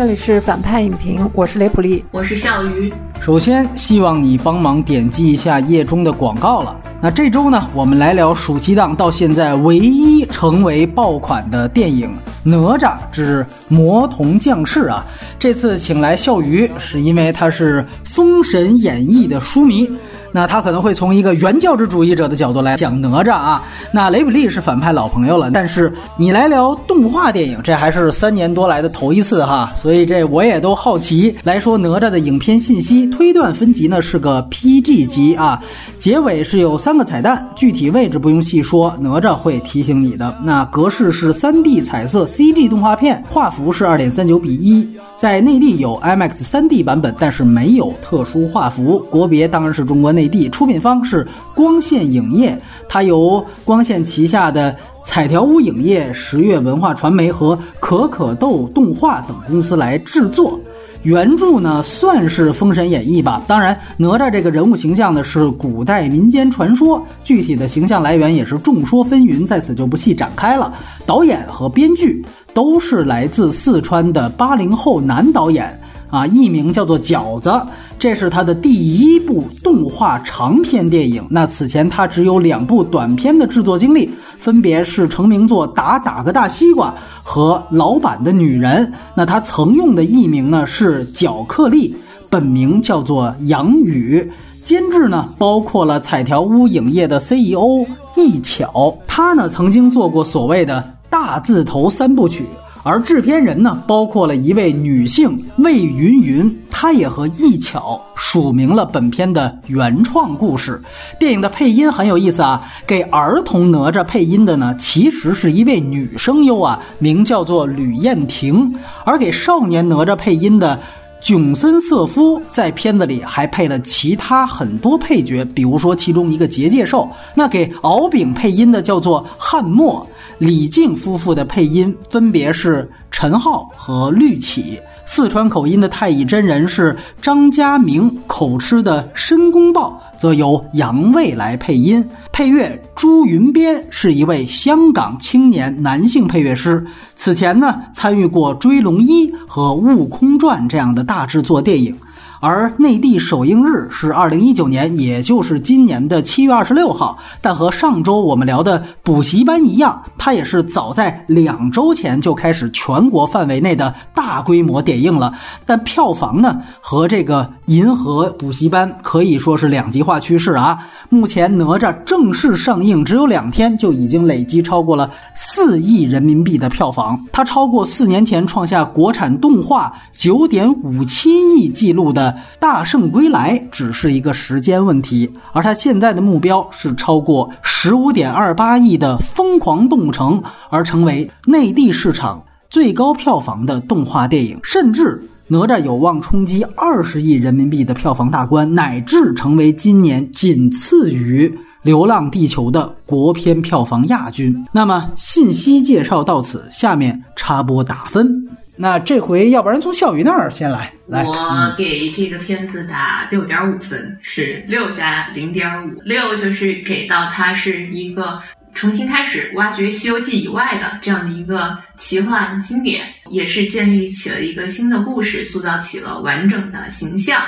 这里是反派影评，我是雷普利，我是笑鱼。首先，希望你帮忙点击一下页中的广告了。那这周呢，我们来聊暑期档到现在唯一成为爆款的电影《哪吒之魔童降世》啊。这次请来笑鱼，是因为他是《封神演义》的书迷。那他可能会从一个原教旨主义者的角度来讲哪吒啊。那雷普利是反派老朋友了，但是你来聊动画电影，这还是三年多来的头一次哈。所以这我也都好奇来说哪吒的影片信息。推断分级呢是个 PG 级啊，结尾是有三个彩蛋，具体位置不用细说，哪吒会提醒你的。那格式是 3D 彩色 CG 动画片，画幅是2.39比1，在内地有 IMAX 3D 版本，但是没有特殊画幅。国别当然是中国内。内地出品方是光线影业，它由光线旗下的彩条屋影业、十月文化传媒和可可豆动画等公司来制作。原著呢算是《封神演义》吧，当然哪吒这个人物形象呢是古代民间传说，具体的形象来源也是众说纷纭，在此就不细展开了。导演和编剧都是来自四川的八零后男导演啊，艺名叫做饺子。这是他的第一部动画长片电影。那此前他只有两部短片的制作经历，分别是成名作《打打个大西瓜》和《老板的女人》。那他曾用的艺名呢是角克力，本名叫做杨宇。监制呢包括了彩条屋影业的 CEO 易巧，他呢曾经做过所谓的大字头三部曲。而制片人呢，包括了一位女性魏云云，她也和易巧署名了本片的原创故事。电影的配音很有意思啊，给儿童哪吒配音的呢，其实是一位女声优啊，名叫做吕燕婷；而给少年哪吒配音的囧森瑟夫，在片子里还配了其他很多配角，比如说其中一个结界兽。那给敖丙配音的叫做汉墨。李靖夫妇的配音分别是陈浩和绿绮，四川口音的太乙真人是张家明，口吃的申公豹则由杨卫来配音。配乐朱云边是一位香港青年男性配乐师，此前呢参与过《追龙一》和《悟空传》这样的大制作电影。而内地首映日是二零一九年，也就是今年的七月二十六号。但和上周我们聊的补习班一样，它也是早在两周前就开始全国范围内的大规模点映了。但票房呢，和这个银河补习班可以说是两极化趋势啊。目前哪吒正式上映只有两天，就已经累积超过了四亿人民币的票房，它超过四年前创下国产动画九点五七亿纪录的。大圣归来只是一个时间问题，而他现在的目标是超过十五点二八亿的疯狂动物城，而成为内地市场最高票房的动画电影，甚至哪吒有望冲击二十亿人民币的票房大关，乃至成为今年仅次于《流浪地球》的国片票房亚军。那么信息介绍到此，下面插播打分。那这回要不然从笑宇那儿先来，来，我给这个片子打六点五分，是六加零点五，六就是给到它是一个重新开始挖掘《西游记》以外的这样的一个奇幻经典，也是建立起了一个新的故事，塑造起了完整的形象。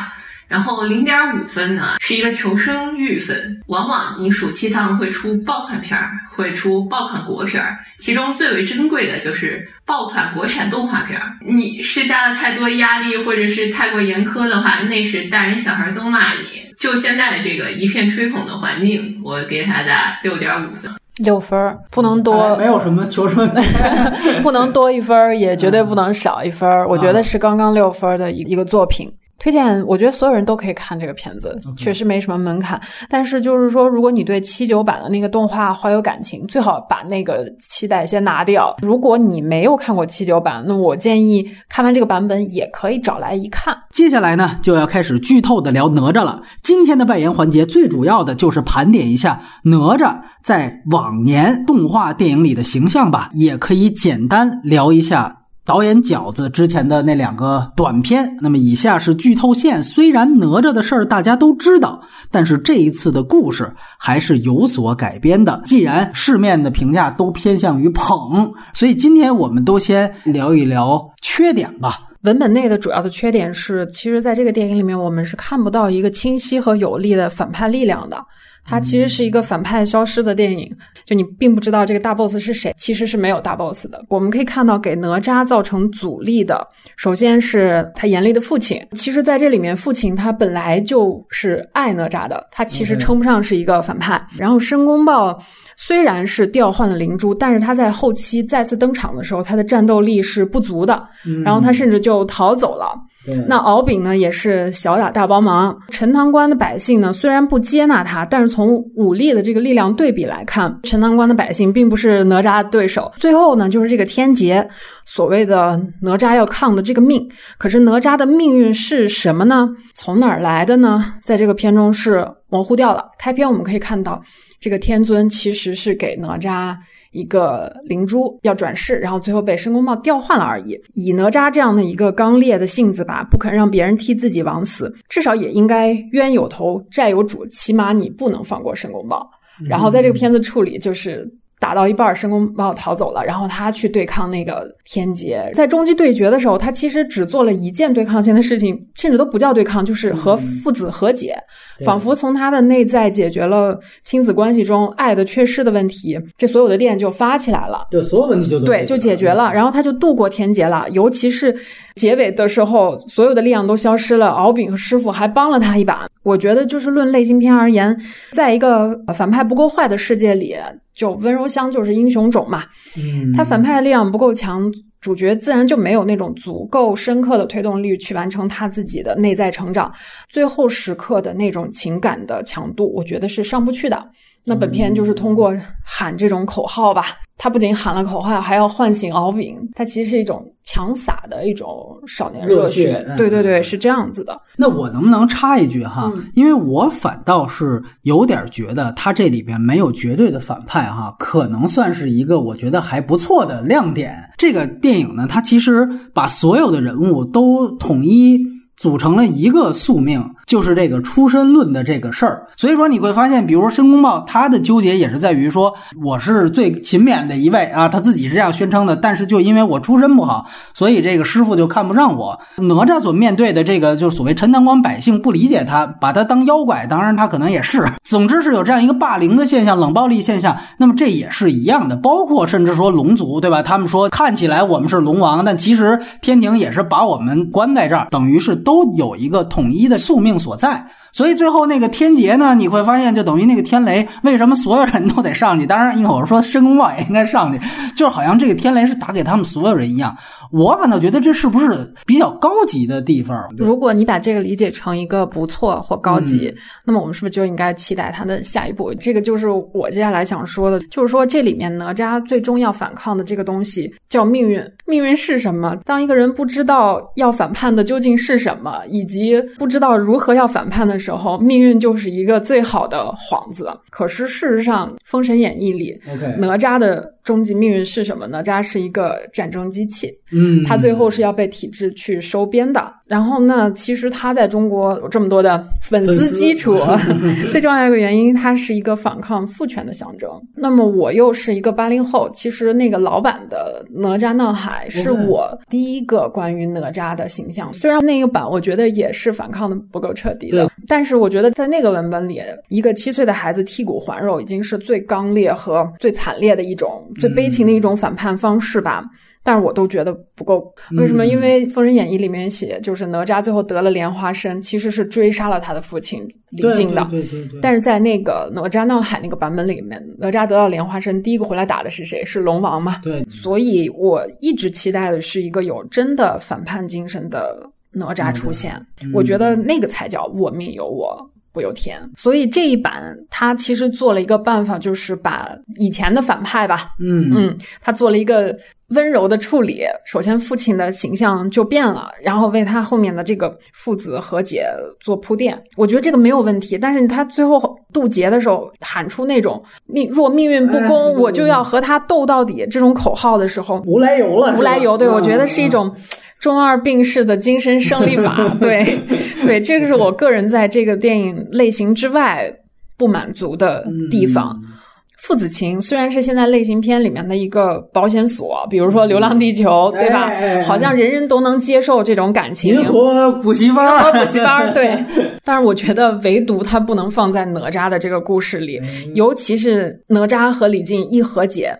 然后零点五分呢，是一个求生欲分。往往你暑期档会出爆款片儿，会出爆款国片儿，其中最为珍贵的就是爆款国产动画片儿。你施加了太多压力，或者是太过严苛的话，那是大人小孩都骂你。就现在的这个一片吹捧的环境，我给他打六点五分，六分不能多，没有什么求生，不能多一分，也绝对不能少一分。我觉得是刚刚六分的一一个作品。推荐，我觉得所有人都可以看这个片子，确实没什么门槛。但是就是说，如果你对七九版的那个动画怀有感情，最好把那个期待先拿掉。如果你没有看过七九版，那我建议看完这个版本也可以找来一看。接下来呢，就要开始剧透的聊哪吒了。今天的外延环节最主要的就是盘点一下哪吒在往年动画电影里的形象吧，也可以简单聊一下。导演饺子之前的那两个短片，那么以下是剧透线。虽然哪吒的事儿大家都知道，但是这一次的故事还是有所改编的。既然市面的评价都偏向于捧，所以今天我们都先聊一聊缺点吧。文本内的主要的缺点是，其实在这个电影里面，我们是看不到一个清晰和有力的反派力量的。它其实是一个反派消失的电影，就你并不知道这个大 boss 是谁，其实是没有大 boss 的。我们可以看到，给哪吒造成阻力的，首先是他严厉的父亲。其实，在这里面，父亲他本来就是爱哪吒的，他其实称不上是一个反派。然后申公豹虽然是调换了灵珠，但是他在后期再次登场的时候，他的战斗力是不足的，然后他甚至就逃走了。那敖丙呢，也是小打大帮忙。陈塘关的百姓呢，虽然不接纳他，但是从武力的这个力量对比来看，陈塘关的百姓并不是哪吒的对手。最后呢，就是这个天劫，所谓的哪吒要抗的这个命。可是哪吒的命运是什么呢？从哪儿来的呢？在这个片中是模糊掉了。开篇我们可以看到，这个天尊其实是给哪吒。一个灵珠要转世，然后最后被申公豹调换了而已。以哪吒这样的一个刚烈的性子吧，不肯让别人替自己枉死，至少也应该冤有头债有主，起码你不能放过申公豹。然后在这个片子处理就是。打到一半，申公豹逃走了，然后他去对抗那个天劫。在终极对决的时候，他其实只做了一件对抗性的事情，甚至都不叫对抗，就是和父子和解，仿佛从他的内在解决了亲子关系中爱的缺失的问题，这所有的电就发起来了。对，所有问题就对，就解决了，然后他就度过天劫了。尤其是结尾的时候，所有的力量都消失了，敖丙和师傅还帮了他一把。我觉得，就是论类型片而言，在一个反派不够坏的世界里。就温柔乡就是英雄种嘛，嗯，他反派的力量不够强，主角自然就没有那种足够深刻的推动力去完成他自己的内在成长，最后时刻的那种情感的强度，我觉得是上不去的。那本片就是通过喊这种口号吧。他不仅喊了口号，还要唤醒敖丙。他其实是一种强撒的一种少年热血。对对对，是这样子的。那我能不能插一句哈？因为我反倒是有点觉得他这里边没有绝对的反派哈，可能算是一个我觉得还不错的亮点。这个电影呢，它其实把所有的人物都统一组成了一个宿命。就是这个出身论的这个事儿，所以说你会发现，比如说申公豹，他的纠结也是在于说，我是最勤勉的一位啊，他自己是这样宣称的。但是就因为我出身不好，所以这个师傅就看不上我。哪吒所面对的这个，就是所谓陈塘关百姓不理解他，把他当妖怪。当然他可能也是，总之是有这样一个霸凌的现象、冷暴力现象。那么这也是一样的，包括甚至说龙族，对吧？他们说看起来我们是龙王，但其实天庭也是把我们关在这儿，等于是都有一个统一的宿命。所在，所以最后那个天劫呢，你会发现就等于那个天雷，为什么所有人都得上去？当然，一会儿说申公豹也应该上去，就好像这个天雷是打给他们所有人一样。我反倒觉得这是不是比较高级的地方？如果你把这个理解成一个不错或高级，那么我们是不是就应该期待他的下一步？这个就是我接下来想说的，就是说这里面哪吒最终要反抗的这个东西叫命运。命运是什么？当一个人不知道要反叛的究竟是什么，以及不知道如何要反叛的时候，命运就是一个最好的幌子。可是事实上，《封神演义》里哪吒的。终极命运是什么呢？渣是一个战争机器，嗯，他最后是要被体制去收编的。然后呢，其实他在中国有这么多的粉丝基础，最重要一个原因，他是一个反抗父权的象征。那么我又是一个八零后，其实那个老版的哪吒闹海是我第一个关于哪吒的形象。虽然那个版我觉得也是反抗的不够彻底的，但是我觉得在那个文本里，一个七岁的孩子剔骨还肉，已经是最刚烈和最惨烈的一种。最悲情的一种反叛方式吧，但是我都觉得不够。为什么？因为《封神演义》里面写，就是哪吒最后得了莲花身，其实是追杀了他的父亲李靖的。对对对。但是在那个哪吒闹海那个版本里面，哪吒得到莲花身，第一个回来打的是谁？是龙王嘛？对。所以我一直期待的是一个有真的反叛精神的哪吒出现。我觉得那个才叫我命由我。不由天，所以这一版他其实做了一个办法，就是把以前的反派吧，嗯嗯，他做了一个温柔的处理。首先父亲的形象就变了，然后为他后面的这个父子和解做铺垫。我觉得这个没有问题，但是他最后渡劫的时候喊出那种“命若命运不公，我就要和他斗到底”这种口号的时候，无来由了，无来由。对，我觉得是一种。中二病式的精神胜利法，对，对，这个是我个人在这个电影类型之外不满足的地方。父子情虽然是现在类型片里面的一个保险锁，比如说《流浪地球》，对吧？好像人人都能接受这种感情。银河补习班，补习班，对。但是我觉得，唯独它不能放在哪吒的这个故事里，尤其是哪吒和李靖一和解，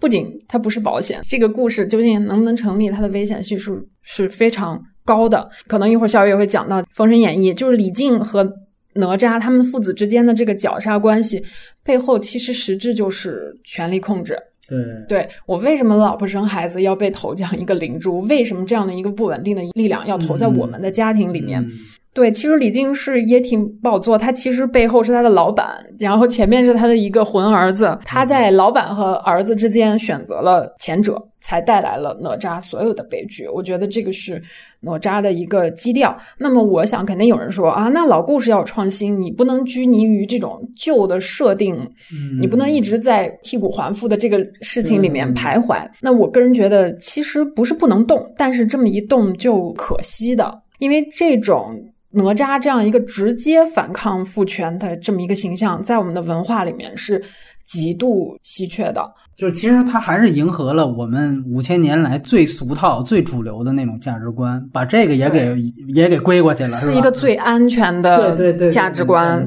不仅它不是保险，这个故事究竟能不能成立，它的危险系数是非常高的。可能一会儿小雨也会讲到《封神演义》，就是李靖和。哪吒他们父子之间的这个绞杀关系，背后其实实质就是权力控制。对，对我为什么老婆生孩子要被投降一个灵珠？为什么这样的一个不稳定的力量要投在我们的家庭里面？对，其实李靖是也挺不好做，他其实背后是他的老板，然后前面是他的一个混儿子，他在老板和儿子之间选择了前者，才带来了哪吒所有的悲剧。我觉得这个是哪吒的一个基调。那么，我想肯定有人说啊，那老故事要创新，你不能拘泥于这种旧的设定，你不能一直在剔骨还父的这个事情里面徘徊。那我个人觉得，其实不是不能动，但是这么一动就可惜的，因为这种。哪吒这样一个直接反抗父权的这么一个形象，在我们的文化里面是极度稀缺的。就其实它还是迎合了我们五千年来最俗套、最主流的那种价值观，把这个也给也给归过去了，是一个最安全的价值观。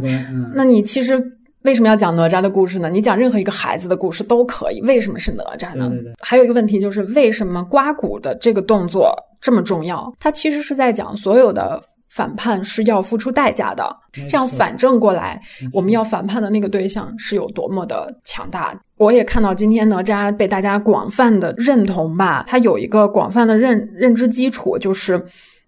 那你其实为什么要讲哪吒的故事呢？你讲任何一个孩子的故事都可以，为什么是哪吒呢？还有一个问题就是，为什么刮骨的这个动作这么重要？它其实是在讲所有的。反叛是要付出代价的，这样反正过来，我们要反叛的那个对象是有多么的强大。我也看到今天哪吒被大家广泛的认同吧，他有一个广泛的认认知基础，就是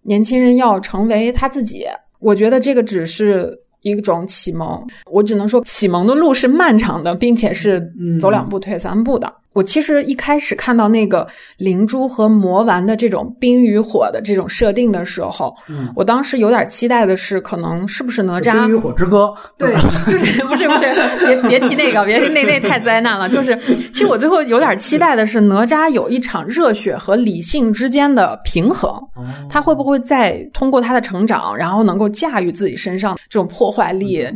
年轻人要成为他自己。我觉得这个只是一种启蒙，我只能说启蒙的路是漫长的，并且是走两步退三步的。我其实一开始看到那个灵珠和魔丸的这种冰与火的这种设定的时候，嗯，我当时有点期待的是，可能是不是哪吒？冰与火之歌，对，就是不是不是，别别提那个，别提那那 太灾难了。就是，其实我最后有点期待的是，哪吒有一场热血和理性之间的平衡，他会不会再通过他的成长，然后能够驾驭自己身上这种破坏力？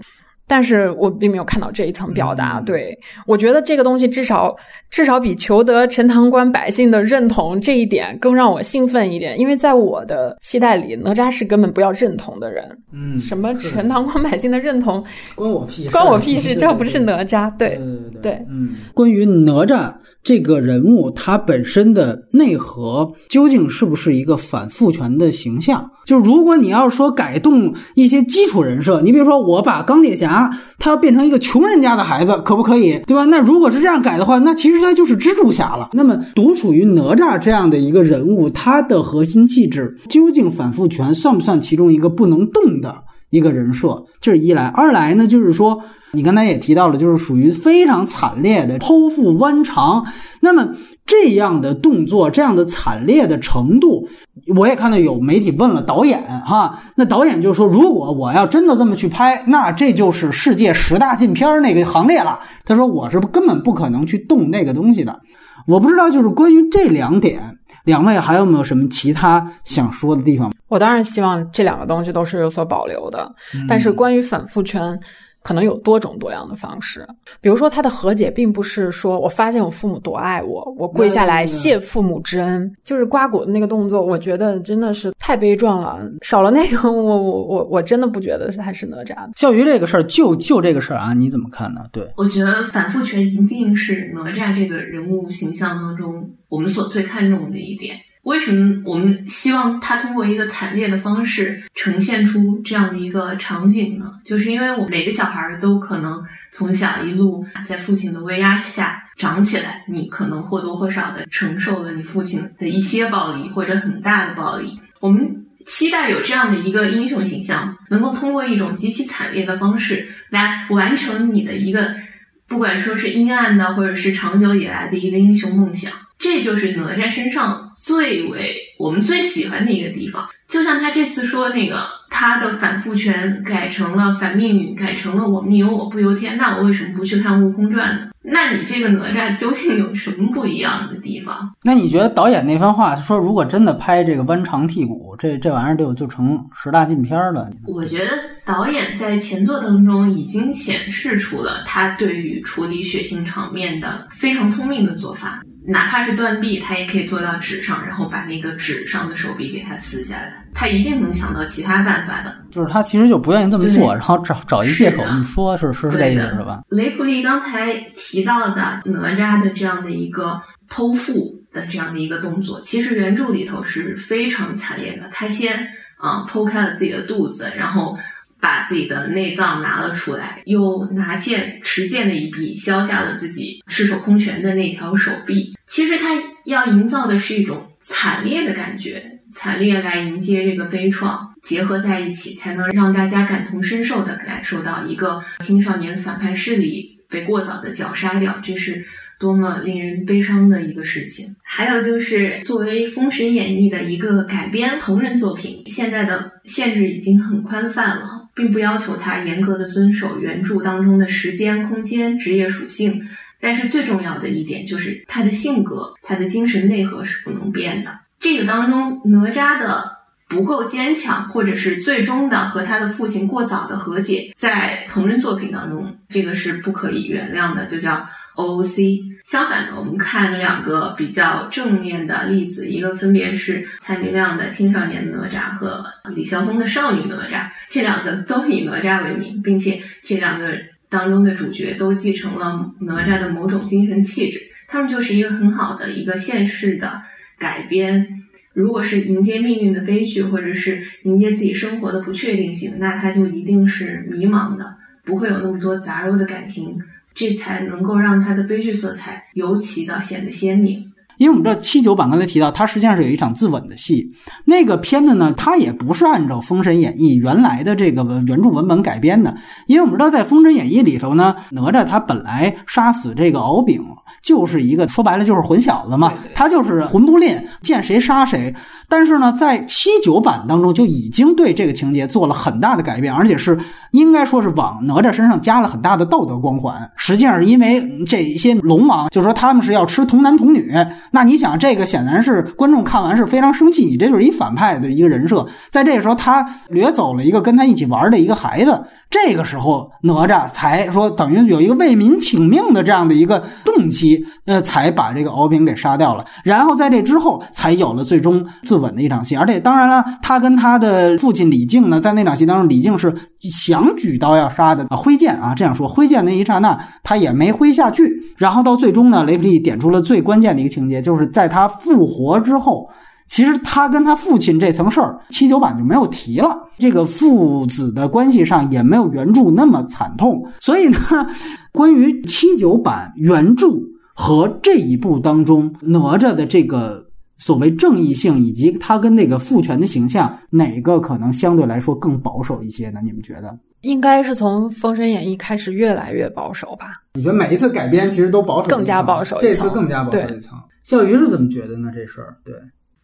但是我并没有看到这一层表达，对我觉得这个东西至少至少比求得陈塘关百姓的认同这一点更让我兴奋一点，因为在我的期待里，哪吒是根本不要认同的人。嗯，什么陈塘关百姓的认同关我屁关我屁事，这不是哪吒，对对对对，嗯，关于哪吒。这个人物他本身的内核究竟是不是一个反父权的形象？就如果你要说改动一些基础人设，你比如说我把钢铁侠他要变成一个穷人家的孩子，可不可以？对吧？那如果是这样改的话，那其实他就是蜘蛛侠了。那么独属于哪吒这样的一个人物，他的核心气质究竟反复权算不算其中一个不能动的一个人设？这是一来，二来呢，就是说。你刚才也提到了，就是属于非常惨烈的剖腹剜肠。那么这样的动作，这样的惨烈的程度，我也看到有媒体问了导演哈，那导演就说，如果我要真的这么去拍，那这就是世界十大禁片那个行列了。他说我是根本不可能去动那个东西的。我不知道，就是关于这两点，两位还有没有什么其他想说的地方？我当然希望这两个东西都是有所保留的，但是关于反复权。可能有多种多样的方式，比如说他的和解，并不是说我发现我父母多爱我，我跪下来谢父母之恩，就是刮骨的那个动作，我觉得真的是太悲壮了。少了那个，我我我我真的不觉得是还是哪吒。教育这个事儿，就就这个事儿啊，你怎么看呢？对，我觉得反复权一定是哪吒这个人物形象当中我们所最看重的一点。为什么我们希望他通过一个惨烈的方式呈现出这样的一个场景呢？就是因为我每个小孩都可能从小一路在父亲的威压下长起来，你可能或多或少的承受了你父亲的一些暴力或者很大的暴力。我们期待有这样的一个英雄形象，能够通过一种极其惨烈的方式来完成你的一个，不管说是阴暗的，或者是长久以来的一个英雄梦想。这就是哪吒身上最为我们最喜欢的一个地方。就像他这次说那个，他的反复权改成了反命运，改成了我命由我不由天。那我为什么不去看《悟空传》呢？那你这个哪吒究竟有什么不一样的地方？那你觉得导演那番话说，如果真的拍这个弯长剔骨，这这玩意儿就就成十大禁片了？我觉得导演在前作当中已经显示出了他对于处理血腥场面的非常聪明的做法。哪怕是断臂，他也可以做到纸上，然后把那个纸上的手臂给他撕下来。他一定能想到其他办法的。就是他其实就不愿意这么做，然后找找一借口这么说，是是是这意思是吧？雷普利刚才提到的哪吒的这样的一个剖腹的这样的一个动作，其实原著里头是非常惨烈的。他先啊剖开了自己的肚子，然后。把自己的内脏拿了出来，又拿剑持剑的一臂削下了自己赤手空拳的那条手臂。其实他要营造的是一种惨烈的感觉，惨烈来迎接这个悲怆，结合在一起，才能让大家感同身受的感受到一个青少年反叛势力被过早的绞杀掉，这是多么令人悲伤的一个事情。还有就是作为《封神演义》的一个改编同人作品，现在的限制已经很宽泛了。并不要求他严格的遵守原著当中的时间、空间、职业属性，但是最重要的一点就是他的性格、他的精神内核是不能变的。这个当中，哪吒的不够坚强，或者是最终的和他的父亲过早的和解，在同人作品当中，这个是不可以原谅的，就叫。OOC，相反的，我们看两个比较正面的例子，一个分别是蔡明亮的青少年哪吒和李霄峰的少女哪吒，这两个都以哪吒为名，并且这两个当中的主角都继承了哪吒的某种精神气质，他们就是一个很好的一个现实的改编。如果是迎接命运的悲剧，或者是迎接自己生活的不确定性，那他就一定是迷茫的，不会有那么多杂糅的感情。这才能够让他的悲剧色彩尤其的显得鲜明。因为我们知道七九版刚才提到，它实际上是有一场自刎的戏。那个片子呢，它也不是按照《封神演义》原来的这个原著文本改编的。因为我们知道，在《封神演义》里头呢，哪吒他本来杀死这个敖丙，就是一个说白了就是混小子嘛，他就是混不吝，见谁杀谁。但是呢，在七九版当中就已经对这个情节做了很大的改变，而且是应该说是往哪吒身上加了很大的道德光环。实际上是因为这些龙王，就是说他们是要吃童男童女。那你想，这个显然是观众看完是非常生气，你这就是一反派的一个人设。在这个时候，他掠走了一个跟他一起玩的一个孩子。这个时候，哪吒才说等于有一个为民请命的这样的一个动机，呃，才把这个敖丙给杀掉了。然后在这之后，才有了最终自刎的一场戏。而且，当然了，他跟他的父亲李靖呢，在那场戏当中，李靖是想举刀要杀的，挥剑啊，这样说，挥剑那一刹那，他也没挥下去。然后到最终呢，雷普利点出了最关键的一个情节，就是在他复活之后。其实他跟他父亲这层事儿，七九版就没有提了。这个父子的关系上也没有原著那么惨痛。所以呢，关于七九版原著和这一部当中哪吒的这个所谓正义性，以及他跟那个父权的形象，哪个可能相对来说更保守一些呢？你们觉得？应该是从《封神演义》开始越来越保守吧？你觉得每一次改编其实都保守，更加保守，这次更加保守一层。笑鱼是怎么觉得呢？这事儿，对。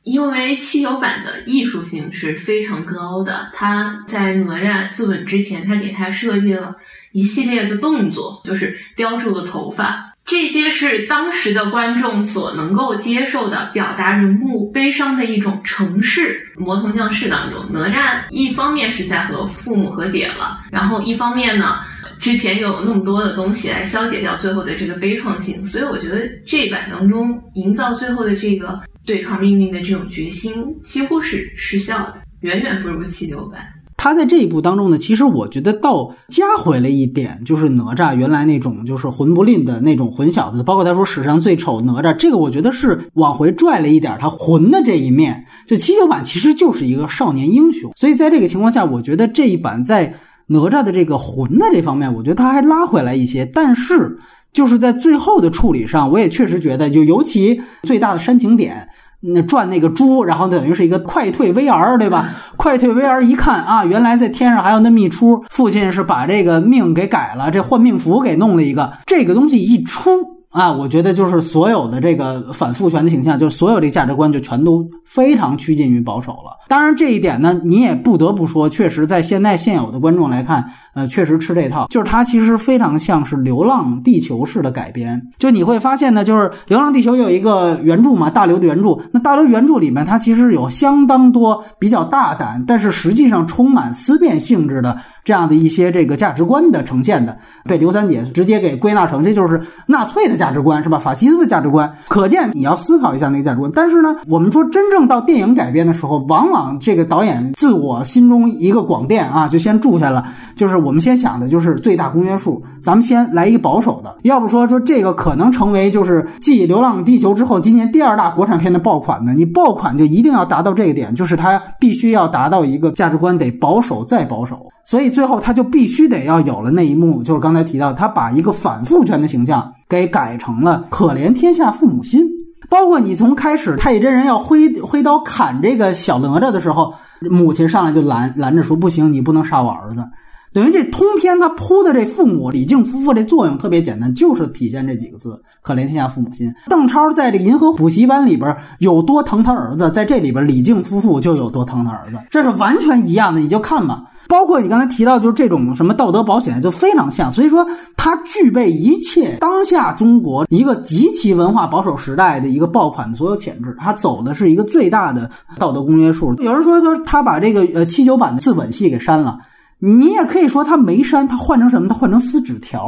因为七九版的艺术性是非常高的，他在哪吒自刎之前，他给他设计了一系列的动作，就是叼住了头发，这些是当时的观众所能够接受的，表达人物悲伤的一种程式。魔童降世当中，哪吒一方面是在和父母和解了，然后一方面呢，之前又有那么多的东西来消解掉最后的这个悲怆性，所以我觉得这版当中营造最后的这个。对抗命运的这种决心几乎是失效的，远远不如七九版。他在这一部当中呢，其实我觉得倒加回了一点，就是哪吒原来那种就是混不吝的那种混小子，包括他说史上最丑哪吒，这个我觉得是往回拽了一点他混的这一面。就七九版其实就是一个少年英雄，所以在这个情况下，我觉得这一版在哪吒的这个混的这方面，我觉得他还拉回来一些，但是就是在最后的处理上，我也确实觉得，就尤其最大的煽情点。那转那个猪，然后等于是一个快退 VR，对吧？快退 VR 一看啊，原来在天上还有那么一出，父亲是把这个命给改了，这换命符给弄了一个。这个东西一出啊，我觉得就是所有的这个反父权的形象，就所有这价值观就全都非常趋近于保守了。当然，这一点呢，你也不得不说，确实在现在现有的观众来看，呃，确实吃这套，就是它其实非常像是《流浪地球》式的改编。就你会发现呢，就是《流浪地球》有一个原著嘛，大刘的原著，那大刘原著里面，它其实有相当多比较大胆，但是实际上充满思辨性质的。这样的一些这个价值观的呈现的，被刘三姐直接给归纳成这就是纳粹的价价值观，是吧？法西斯的价值观。可见你要思考一下那个价值观。但是呢，我们说真正到电影改编的时候，往往这个导演自我心中一个广电啊，就先住下了。就是我们先想的就是最大公约数，咱们先来一个保守的。要不说说这个可能成为就是继《流浪地球》之后今年第二大国产片的爆款呢？你爆款就一定要达到这个点，就是它必须要达到一个价值观得保守再保守。所以最后他就必须得要有了那一幕，就是刚才提到，他把一个反父权的形象给改改成了可怜天下父母心。包括你从开始太乙真人要挥挥刀砍这个小哪吒的时候，母亲上来就拦拦着说：“不行，你不能杀我儿子。”等于这通篇他铺的这父母李靖夫妇这作用特别简单，就是体现这几个字：可怜天下父母心。邓超在这《银河补习班》里边有多疼他儿子，在这里边李靖夫妇就有多疼他儿子，这是完全一样的，你就看吧。包括你刚才提到，就是这种什么道德保险，就非常像。所以说，它具备一切当下中国一个极其文化保守时代的一个爆款的所有潜质。它走的是一个最大的道德公约数。有人说，说他把这个呃七九版的自刎戏给删了，你也可以说他没删，他换成什么？他换成撕纸条。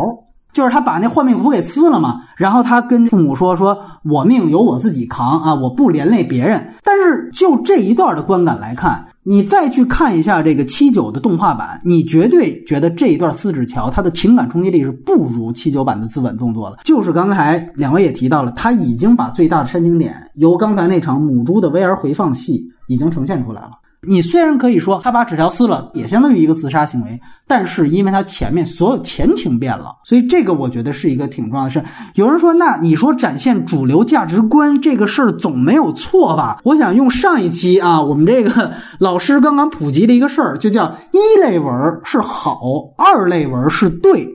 就是他把那换命符给撕了嘛，然后他跟父母说：“说我命由我自己扛啊，我不连累别人。”但是就这一段的观感来看，你再去看一下这个七九的动画版，你绝对觉得这一段撕纸条它的情感冲击力是不如七九版的自刎动作了。就是刚才两位也提到了，他已经把最大的煽情点由刚才那场母猪的 VR 回放戏已经呈现出来了。你虽然可以说他把纸条撕了，也相当于一个自杀行为，但是因为他前面所有前情变了，所以这个我觉得是一个挺重要的事。有人说，那你说展现主流价值观这个事儿总没有错吧？我想用上一期啊，我们这个 老师刚刚普及的一个事儿，就叫一类文是好，二类文是对。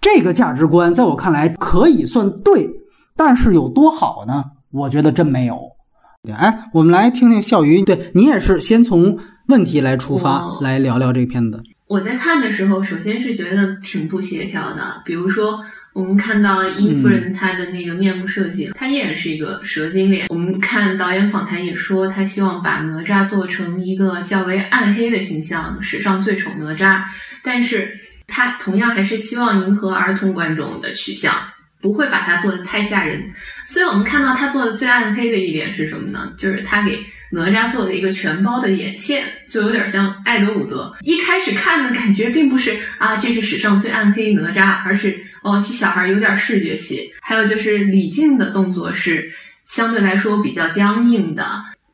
这个价值观在我看来可以算对，但是有多好呢？我觉得真没有。哎，我们来听听笑鱼，对你也是先从问题来出发来聊聊这个片子。我在看的时候，首先是觉得挺不协调的。比如说，我们看到殷夫人她的那个面部设计，她依然是一个蛇精脸。我们看导演访谈也说，他希望把哪吒做成一个较为暗黑的形象，史上最丑哪吒。但是他同样还是希望迎合儿童观众的取向。不会把它做的太吓人，所以我们看到他做的最暗黑的一点是什么呢？就是他给哪吒做的一个全包的眼线，就有点像艾德伍德。一开始看的感觉并不是啊，这是史上最暗黑哪吒，而是哦，这小孩有点视觉系。还有就是李靖的动作是相对来说比较僵硬的，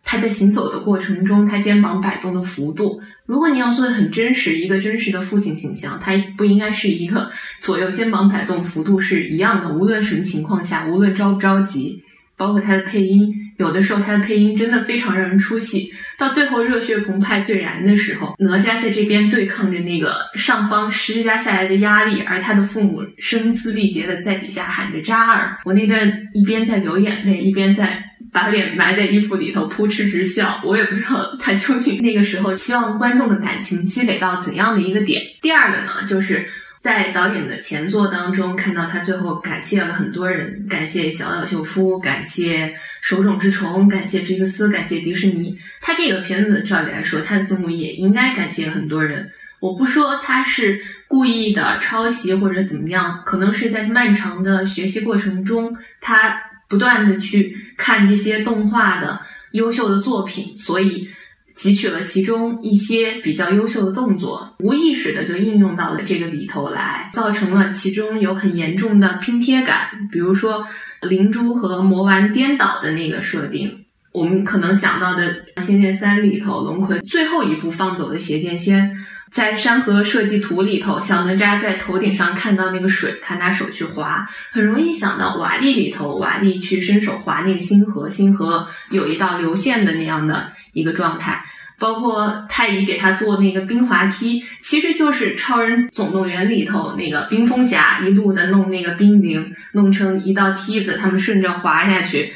他在行走的过程中，他肩膀摆动的幅度。如果你要做的很真实，一个真实的父亲形象，他不应该是一个 左右肩膀摆动幅度是一样的，无论什么情况下，无论着不着急，包括他的配音，有的时候他的配音真的非常让人出戏。到最后热血澎湃最燃的时候，哪吒在这边对抗着那个上方施加下来的压力，而他的父母声嘶力竭的在底下喊着渣儿。我那段一边在流眼泪，一边在。把脸埋在衣服里头，扑哧直笑。我也不知道他究竟那个时候希望观众的感情积累到怎样的一个点。第二个呢，就是在导演的前作当中看到他最后感谢了很多人，感谢小岛秀夫，感谢手冢治虫，感谢皮克斯，感谢迪士尼。他这个片子照理来说，他的字幕也应该感谢很多人。我不说他是故意的抄袭或者怎么样，可能是在漫长的学习过程中，他。不断的去看这些动画的优秀的作品，所以汲取了其中一些比较优秀的动作，无意识的就应用到了这个里头来，造成了其中有很严重的拼贴感。比如说灵珠和魔丸颠倒的那个设定，我们可能想到的《仙剑三》里头龙葵最后一步放走的邪剑仙。在山河设计图里头，小哪吒在头顶上看到那个水，他拿手去划，很容易想到瓦砾里头，瓦砾去伸手划那个星河，星河有一道流线的那样的一个状态。包括太乙给他做那个冰滑梯，其实就是《超人总动员》里头那个冰封侠一路的弄那个冰凌，弄成一道梯子，他们顺着滑下去。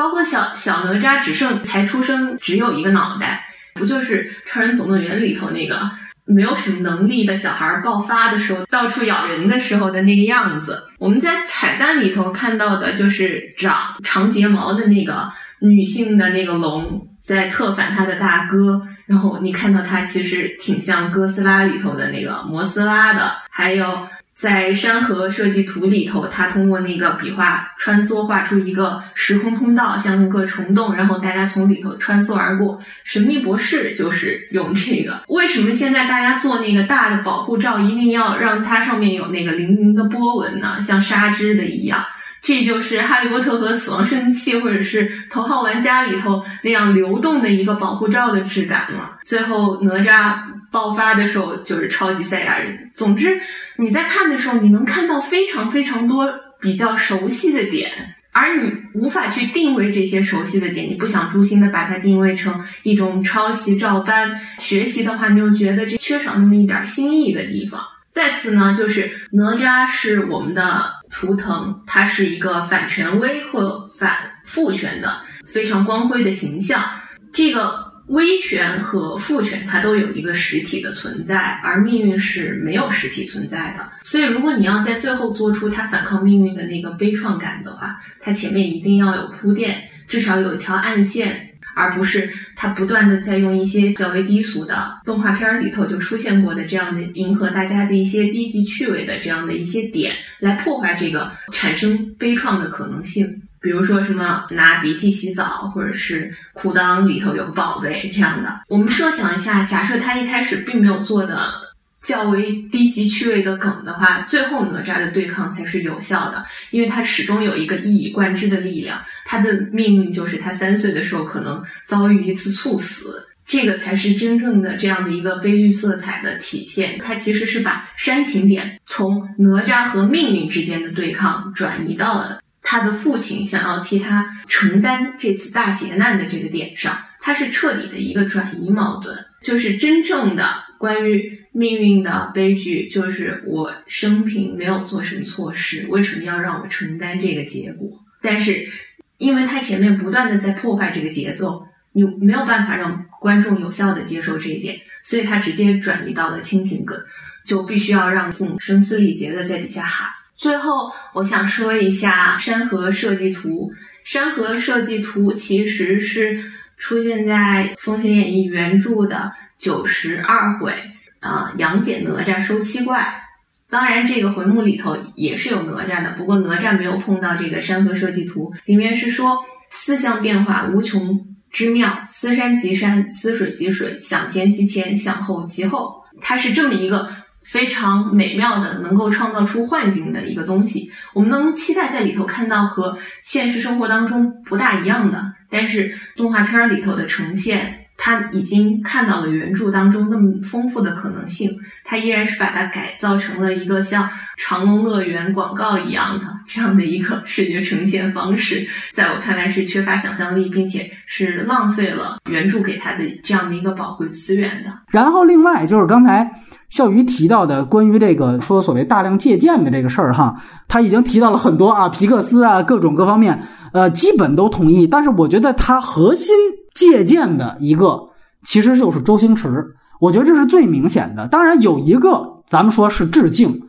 包括小小哪吒只剩才出生，只有一个脑袋，不就是《超人总动员》里头那个没有什么能力的小孩爆发的时候，到处咬人的时候的那个样子？我们在彩蛋里头看到的就是长长睫毛的那个女性的那个龙在策反他的大哥，然后你看到他其实挺像哥斯拉里头的那个摩斯拉的，还有。在山河设计图里头，他通过那个笔画穿梭画出一个时空通道，像一个虫洞，然后大家从里头穿梭而过。神秘博士就是用这个。为什么现在大家做那个大的保护罩，一定要让它上面有那个粼粼的波纹呢？像纱织的一样。这就是《哈利波特》和《死亡圣器》或者是《头号玩家》里头那样流动的一个保护罩的质感了。最后哪吒爆发的时候就是超级赛亚人。总之，你在看的时候，你能看到非常非常多比较熟悉的点，而你无法去定位这些熟悉的点，你不想诛心的把它定位成一种抄袭照搬。学习的话，你又觉得这缺少那么一点新意的地方。再次呢，就是哪吒是我们的图腾，它是一个反权威或反父权的非常光辉的形象。这个威权和父权，它都有一个实体的存在，而命运是没有实体存在的。所以，如果你要在最后做出他反抗命运的那个悲怆感的话，它前面一定要有铺垫，至少有一条暗线。而不是他不断的在用一些较为低俗的动画片里头就出现过的这样的迎合大家的一些低级趣味的这样的一些点来破坏这个产生悲怆的可能性，比如说什么拿鼻涕洗澡，或者是裤裆里头有个宝贝这样的。我们设想一下，假设他一开始并没有做的。较为低级趣味的梗的话，最后哪吒的对抗才是有效的，因为他始终有一个一以贯之的力量，他的命运就是他三岁的时候可能遭遇一次猝死，这个才是真正的这样的一个悲剧色彩的体现。他其实是把煽情点从哪吒和命运之间的对抗转移到了他的父亲想要替他承担这次大劫难的这个点上，他是彻底的一个转移矛盾，就是真正的关于。命运的悲剧就是我生平没有做什么错事，为什么要让我承担这个结果？但是，因为他前面不断的在破坏这个节奏，你没有办法让观众有效的接受这一点，所以他直接转移到了亲情梗，就必须要让父母声嘶力竭的在底下喊。最后，我想说一下山河设计图。山河设计图其实是出现在《封神演义》原著的九十二回。啊，杨戬哪吒收七怪，当然这个回目里头也是有哪吒的，不过哪吒没有碰到这个山河设计图，里面是说四象变化无穷之妙，思山即山，思水即水，想前即前，想后即后，它是这么一个非常美妙的，能够创造出幻境的一个东西。我们能期待在里头看到和现实生活当中不大一样的，但是动画片里头的呈现。他已经看到了原著当中那么丰富的可能性，他依然是把它改造成了一个像长隆乐园广告一样的这样的一个视觉呈现方式，在我看来是缺乏想象力，并且是浪费了原著给他的这样的一个宝贵资源的。然后，另外就是刚才笑鱼提到的关于这个说所谓大量借鉴的这个事儿哈，他已经提到了很多啊，皮克斯啊，各种各方面，呃，基本都同意。但是我觉得他核心。借鉴的一个，其实就是周星驰，我觉得这是最明显的。当然有一个，咱们说是致敬，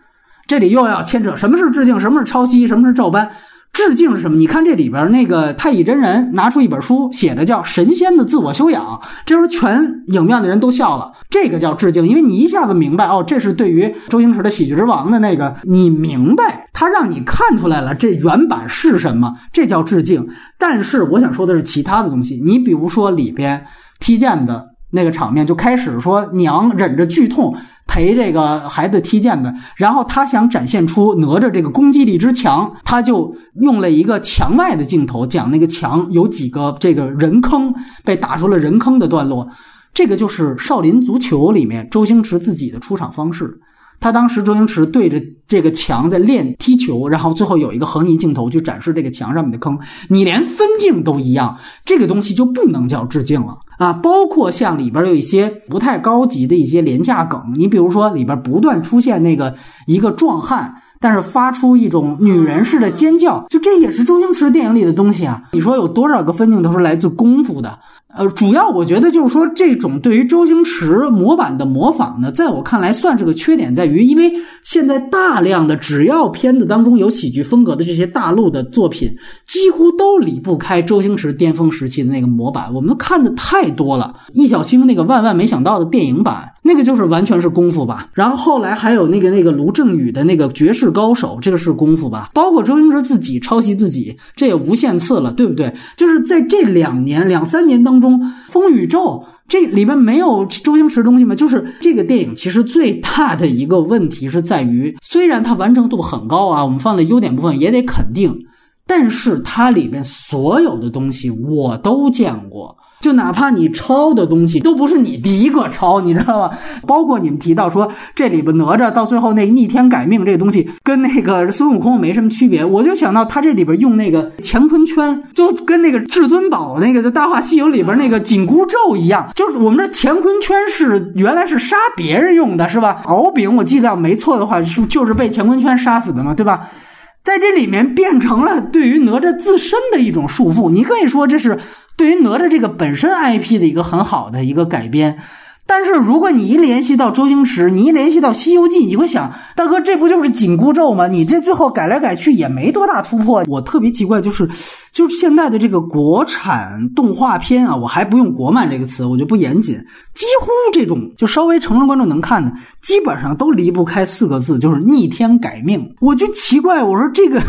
这里又要牵扯什么是致敬，什么是抄袭，什么是照搬。致敬是什么？你看这里边那个太乙真人拿出一本书，写着叫《神仙的自我修养》，这时候全影院的人都笑了。这个叫致敬，因为你一下子明白哦，这是对于周星驰的《喜剧之王》的那个，你明白他让你看出来了这原版是什么，这叫致敬。但是我想说的是其他的东西，你比如说里边踢毽的那个场面，就开始说娘忍着剧痛。陪这个孩子踢毽子，然后他想展现出哪吒这个攻击力之强，他就用了一个墙外的镜头，讲那个墙有几个这个人坑被打出了人坑的段落。这个就是《少林足球》里面周星驰自己的出场方式。他当时周星驰对着这个墙在练踢球，然后最后有一个横移镜头去展示这个墙上面的坑，你连分镜都一样，这个东西就不能叫致敬了啊！包括像里边有一些不太高级的一些廉价梗，你比如说里边不断出现那个一个壮汉。但是发出一种女人式的尖叫，就这也是周星驰电影里的东西啊！你说有多少个分镜都是来自功夫的？呃，主要我觉得就是说，这种对于周星驰模板的模仿呢，在我看来算是个缺点，在于因为现在大量的只要片子当中有喜剧风格的这些大陆的作品，几乎都离不开周星驰巅峰时期的那个模板，我们看的太多了。易小星那个万万没想到的电影版，那个就是完全是功夫吧。然后后来还有那个那个卢正雨的那个绝世高手，这个是功夫吧。包括周星驰自己抄袭自己，这也无限次了，对不对？就是在这两年两三年当。中风宇宙这里面没有周星驰东西吗？就是这个电影其实最大的一个问题是在于，虽然它完成度很高啊，我们放在优点部分也得肯定，但是它里面所有的东西我都见过。就哪怕你抄的东西都不是你第一个抄，你知道吗？包括你们提到说这里边哪吒到最后那逆天改命这东西跟那个孙悟空没什么区别，我就想到他这里边用那个乾坤圈，就跟那个至尊宝那个《就大话西游》里边那个紧箍咒一样，就是我们这乾坤圈是原来是杀别人用的，是吧？敖丙我记得没错的话是就是被乾坤圈杀死的嘛，对吧？在这里面变成了对于哪吒自身的一种束缚，你可以说这是。对于哪吒这个本身 IP 的一个很好的一个改编。但是如果你一联系到周星驰，你一联系到《西游记》，你会想，大哥，这不就是紧箍咒吗？你这最后改来改去也没多大突破。我特别奇怪，就是，就是现在的这个国产动画片啊，我还不用“国漫”这个词，我就不严谨。几乎这种就稍微成人观众能看的，基本上都离不开四个字，就是逆天改命。我就奇怪，我说这个，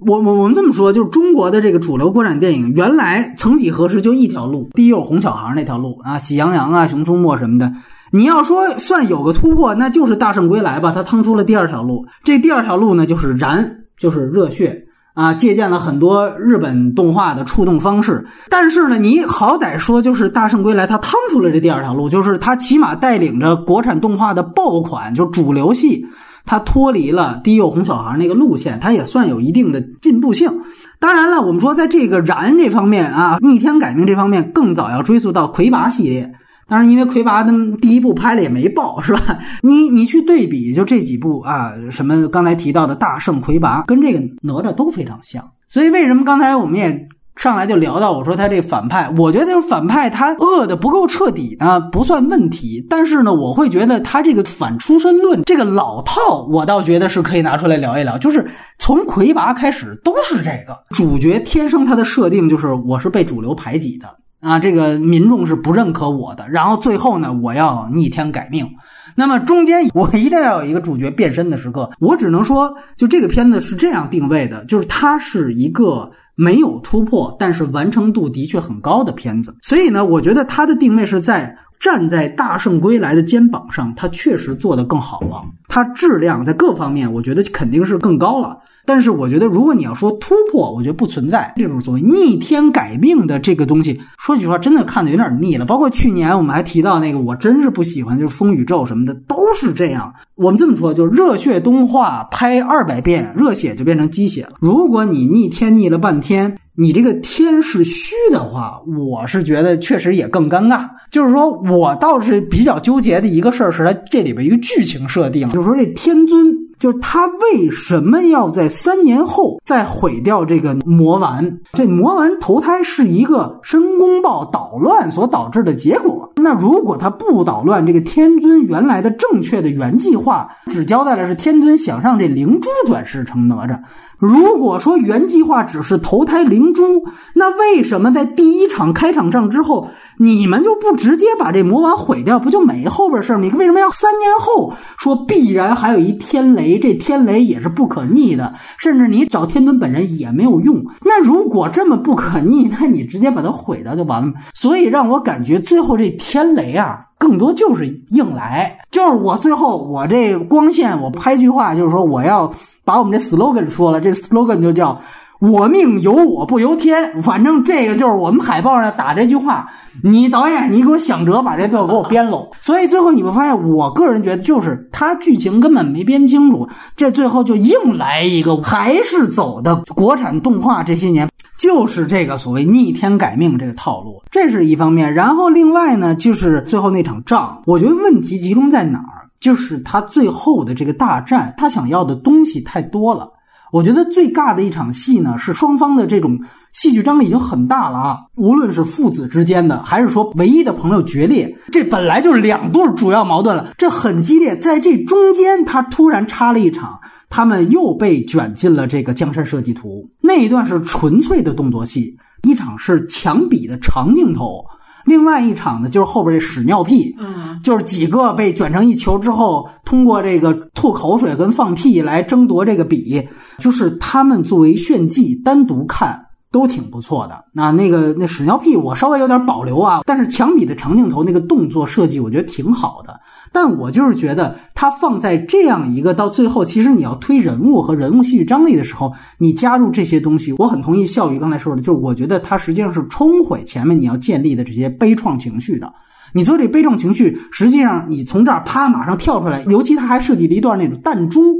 我我我们这么说，就是中国的这个主流国产电影，原来曾几何时就一条路，第一有红小孩那条路啊，喜羊羊啊，熊出没。什么的，你要说算有个突破，那就是《大圣归来》吧。他趟出了第二条路，这第二条路呢，就是燃，就是热血啊，借鉴了很多日本动画的触动方式。但是呢，你好歹说，就是《大圣归来》，他趟出了这第二条路，就是他起码带领着国产动画的爆款，就是主流系，他脱离了低幼哄小孩那个路线，他也算有一定的进步性。当然了，我们说在这个燃这方面啊，逆天改命这方面，更早要追溯到魁拔系列。当然，因为魁拔的第一部拍了也没爆，是吧？你你去对比，就这几部啊，什么刚才提到的大圣魁拔，跟这个哪吒都非常像。所以为什么刚才我们也上来就聊到，我说他这反派，我觉得反派他恶的不够彻底呢，不算问题。但是呢，我会觉得他这个反出身论这个老套，我倒觉得是可以拿出来聊一聊。就是从魁拔开始都是这个主角，天生他的设定就是我是被主流排挤的。啊，这个民众是不认可我的，然后最后呢，我要逆天改命。那么中间我一定要有一个主角变身的时刻。我只能说，就这个片子是这样定位的，就是它是一个没有突破，但是完成度的确很高的片子。所以呢，我觉得它的定位是在站在大圣归来的肩膀上，它确实做得更好了，它质量在各方面，我觉得肯定是更高了。但是我觉得，如果你要说突破，我觉得不存在这种所谓逆天改命的这个东西。说句实话，真的看的有点腻了。包括去年我们还提到那个，我真是不喜欢，就是风宇宙什么的，都是这样。我们这么说，就是热血动画拍二百遍，热血就变成鸡血了。如果你逆天逆了半天，你这个天是虚的话，我是觉得确实也更尴尬。就是说我倒是比较纠结的一个事儿，是它这里边一个剧情设定，就是说这天尊。就是他为什么要在三年后再毁掉这个魔丸？这魔丸投胎是一个申公豹捣乱所导致的结果。那如果他不捣乱，这个天尊原来的正确的原计划只交代了是天尊想让这灵珠转世成哪吒。如果说原计划只是投胎灵珠，那为什么在第一场开场仗之后？你们就不直接把这魔丸毁掉，不就没后边事儿吗？你为什么要三年后说必然还有一天雷？这天雷也是不可逆的，甚至你找天尊本人也没有用。那如果这么不可逆，那你直接把它毁掉就完了。所以让我感觉最后这天雷啊，更多就是硬来，就是我最后我这光线，我拍句话就是说我要把我们这 slogan 说了，这 slogan 就叫。我命由我不由天，反正这个就是我们海报上打这句话。你导演，你给我想辙把这段给我编喽。所以最后你会发现，我个人觉得就是他剧情根本没编清楚，这最后就硬来一个，还是走的国产动画这些年就是这个所谓逆天改命这个套路，这是一方面。然后另外呢，就是最后那场仗，我觉得问题集中在哪儿？就是他最后的这个大战，他想要的东西太多了。我觉得最尬的一场戏呢，是双方的这种戏剧张力已经很大了啊！无论是父子之间的，还是说唯一的朋友决裂，这本来就是两对主要矛盾了，这很激烈。在这中间，他突然插了一场，他们又被卷进了这个江山设计图那一段是纯粹的动作戏，一场是墙笔的长镜头。另外一场呢，就是后边这屎尿屁，嗯，就是几个被卷成一球之后，通过这个吐口水跟放屁来争夺这个笔，就是他们作为炫技单独看。都挺不错的那，那个那屎尿屁我稍微有点保留啊，但是墙笔的长镜头那个动作设计我觉得挺好的，但我就是觉得它放在这样一个到最后，其实你要推人物和人物戏剧张力的时候，你加入这些东西，我很同意笑宇刚才说的，就是我觉得它实际上是冲毁前面你要建立的这些悲怆情绪的。你做这悲壮情绪，实际上你从这儿啪马上跳出来，尤其他还设计了一段那种弹珠，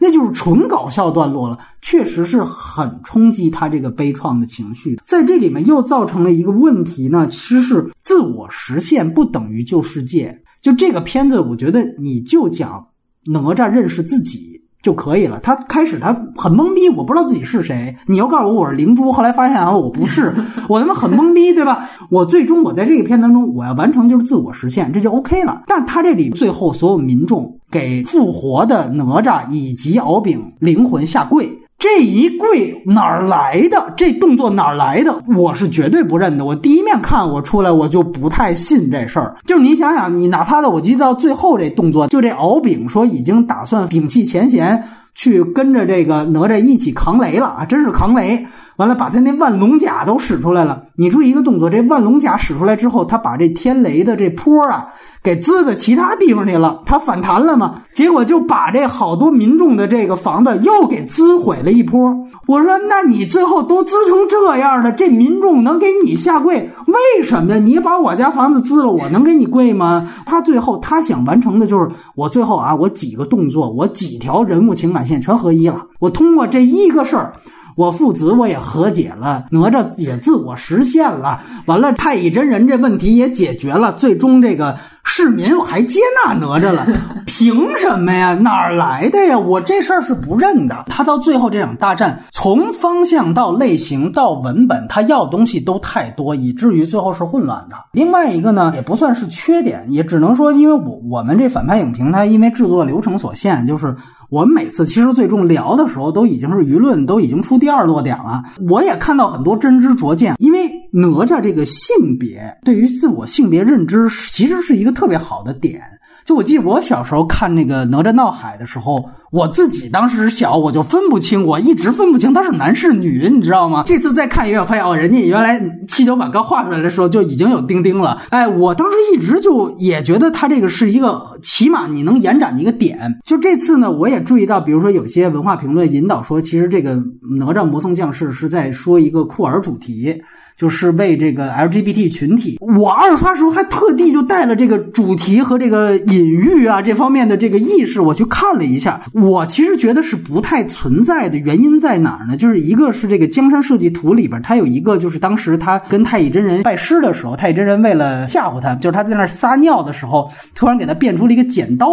那就是纯搞笑段落了，确实是很冲击他这个悲怆的情绪。在这里面又造成了一个问题呢，其实是自我实现不等于救世界。就这个片子，我觉得你就讲哪吒认识自己。就可以了。他开始他很懵逼，我不知道自己是谁。你又告诉我我是灵珠，后来发现啊我不是，我他妈很懵逼，对吧？我最终我在这个片当中，我要完成就是自我实现，这就 OK 了。但他这里最后所有民众给复活的哪吒以及敖丙灵魂下跪。这一跪哪儿来的？这动作哪儿来的？我是绝对不认的。我第一面看我出来，我就不太信这事儿。就是你想想，你哪怕到我记得到最后这动作，就这敖丙说已经打算摒弃前嫌，去跟着这个哪吒一起扛雷了啊！真是扛雷。完了，把他那万龙甲都使出来了。你注意一个动作，这万龙甲使出来之后，他把这天雷的这坡啊，给滋到其他地方去了。他反弹了嘛？结果就把这好多民众的这个房子又给滋毁了一坡。我说，那你最后都滋成这样了，这民众能给你下跪？为什么呀？你把我家房子滋了，我能给你跪吗？他最后他想完成的就是，我最后啊，我几个动作，我几条人物情感线全合一了。我通过这一个事儿。我父子我也和解了，哪吒也自我实现了，完了太乙真人这问题也解决了，最终这个市民还接纳哪吒了，凭什么呀？哪儿来的呀？我这事儿是不认的。他到最后这场大战，从方向到类型到文本，他要东西都太多，以至于最后是混乱的。另外一个呢，也不算是缺点，也只能说，因为我我们这反派影评，它因为制作流程所限，就是。我们每次其实最终聊的时候，都已经是舆论都已经出第二落点了。我也看到很多真知灼见，因为哪吒这个性别对于自我性别认知，其实是一个特别好的点。就我记得我小时候看那个哪吒闹海的时候，我自己当时小，我就分不清，我一直分不清他是男是女，你知道吗？这次再看一遍，发现哦，人家原来七九版刚画出来的时候就已经有丁丁了。哎，我当时一直就也觉得他这个是一个起码你能延展的一个点。就这次呢，我也注意到，比如说有些文化评论引导说，其实这个哪吒魔童降世是在说一个酷儿主题。就是为这个 LGBT 群体，我二刷时候还特地就带了这个主题和这个隐喻啊这方面的这个意识，我去看了一下。我其实觉得是不太存在的原因在哪儿呢？就是一个是这个江山设计图里边，它有一个就是当时他跟太乙真人拜师的时候，太乙真人为了吓唬他，就是他在那撒尿的时候，突然给他变出了一个剪刀。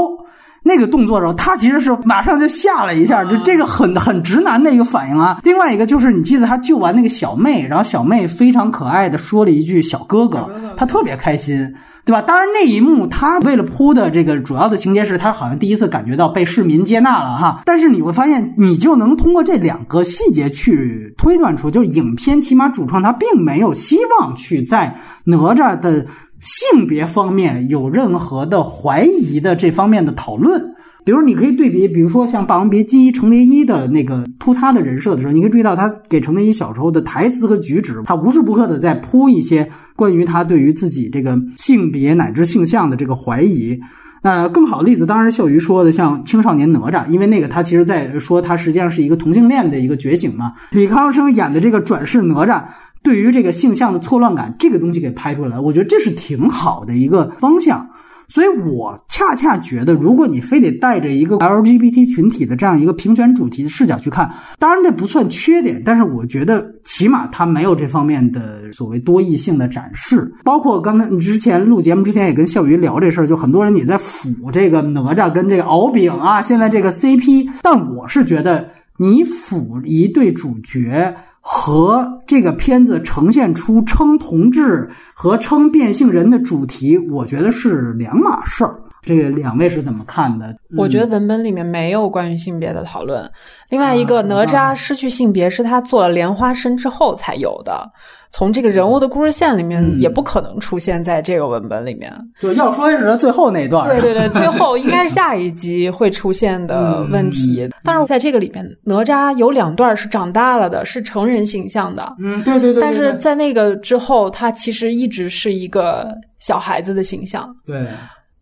那个动作的时候，他其实是马上就吓了一下，就这个很很直男的一个反应啊。另外一个就是，你记得他救完那个小妹，然后小妹非常可爱的说了一句“小哥哥”，他特别开心，对吧？当然那一幕他为了铺的这个主要的情节是他好像第一次感觉到被市民接纳了哈。但是你会发现，你就能通过这两个细节去推断出，就是影片起码主创他并没有希望去在哪吒的。性别方面有任何的怀疑的这方面的讨论，比如你可以对比，比如说像《霸王别姬》程蝶衣的那个铺他的人设的时候，你可以注意到他给程蝶衣小时候的台词和举止，他无时不刻的在铺一些关于他对于自己这个性别乃至性向的这个怀疑。那更好的例子当然是笑鱼说的，像青少年哪吒，因为那个他其实在说他实际上是一个同性恋的一个觉醒嘛。李康生演的这个转世哪吒，对于这个性向的错乱感这个东西给拍出来，我觉得这是挺好的一个方向。所以我恰恰觉得，如果你非得带着一个 LGBT 群体的这样一个平权主题的视角去看，当然这不算缺点，但是我觉得起码它没有这方面的所谓多义性的展示。包括刚才你之前录节目之前也跟笑鱼聊这事儿，就很多人也在腐这个哪吒跟这个敖丙啊，现在这个 CP，但我是觉得你腐一对主角。和这个片子呈现出称同志和称变性人的主题，我觉得是两码事儿。这个两位是怎么看的？我觉得文本里面没有关于性别的讨论。另外一个，哪吒失去性别是他做了莲花身之后才有的。从这个人物的故事线里面，也不可能出现在这个文本里面。对要说是他最后那段，对对对，最后应该是下一集会出现的问题。但是在这个里面，哪吒有两段是长大了的，是成人形象的。嗯，对对对。但是在那个之后，他其实一直是一个小孩子的形象。对。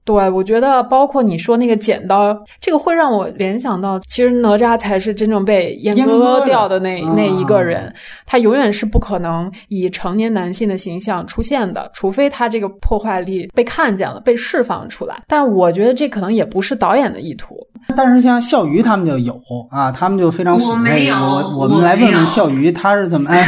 对，我觉得包括你说那个剪刀，这个会让我联想到，其实哪吒才是真正被阉割掉的那那一个人，他永远是不可能以成年男性的形象出现的，除非他这个破坏力被看见了，被释放出来。但我觉得这可能也不是导演的意图。但是像笑鱼他们就有啊，他们就非常我没有，我我们来问问笑鱼，他是怎么？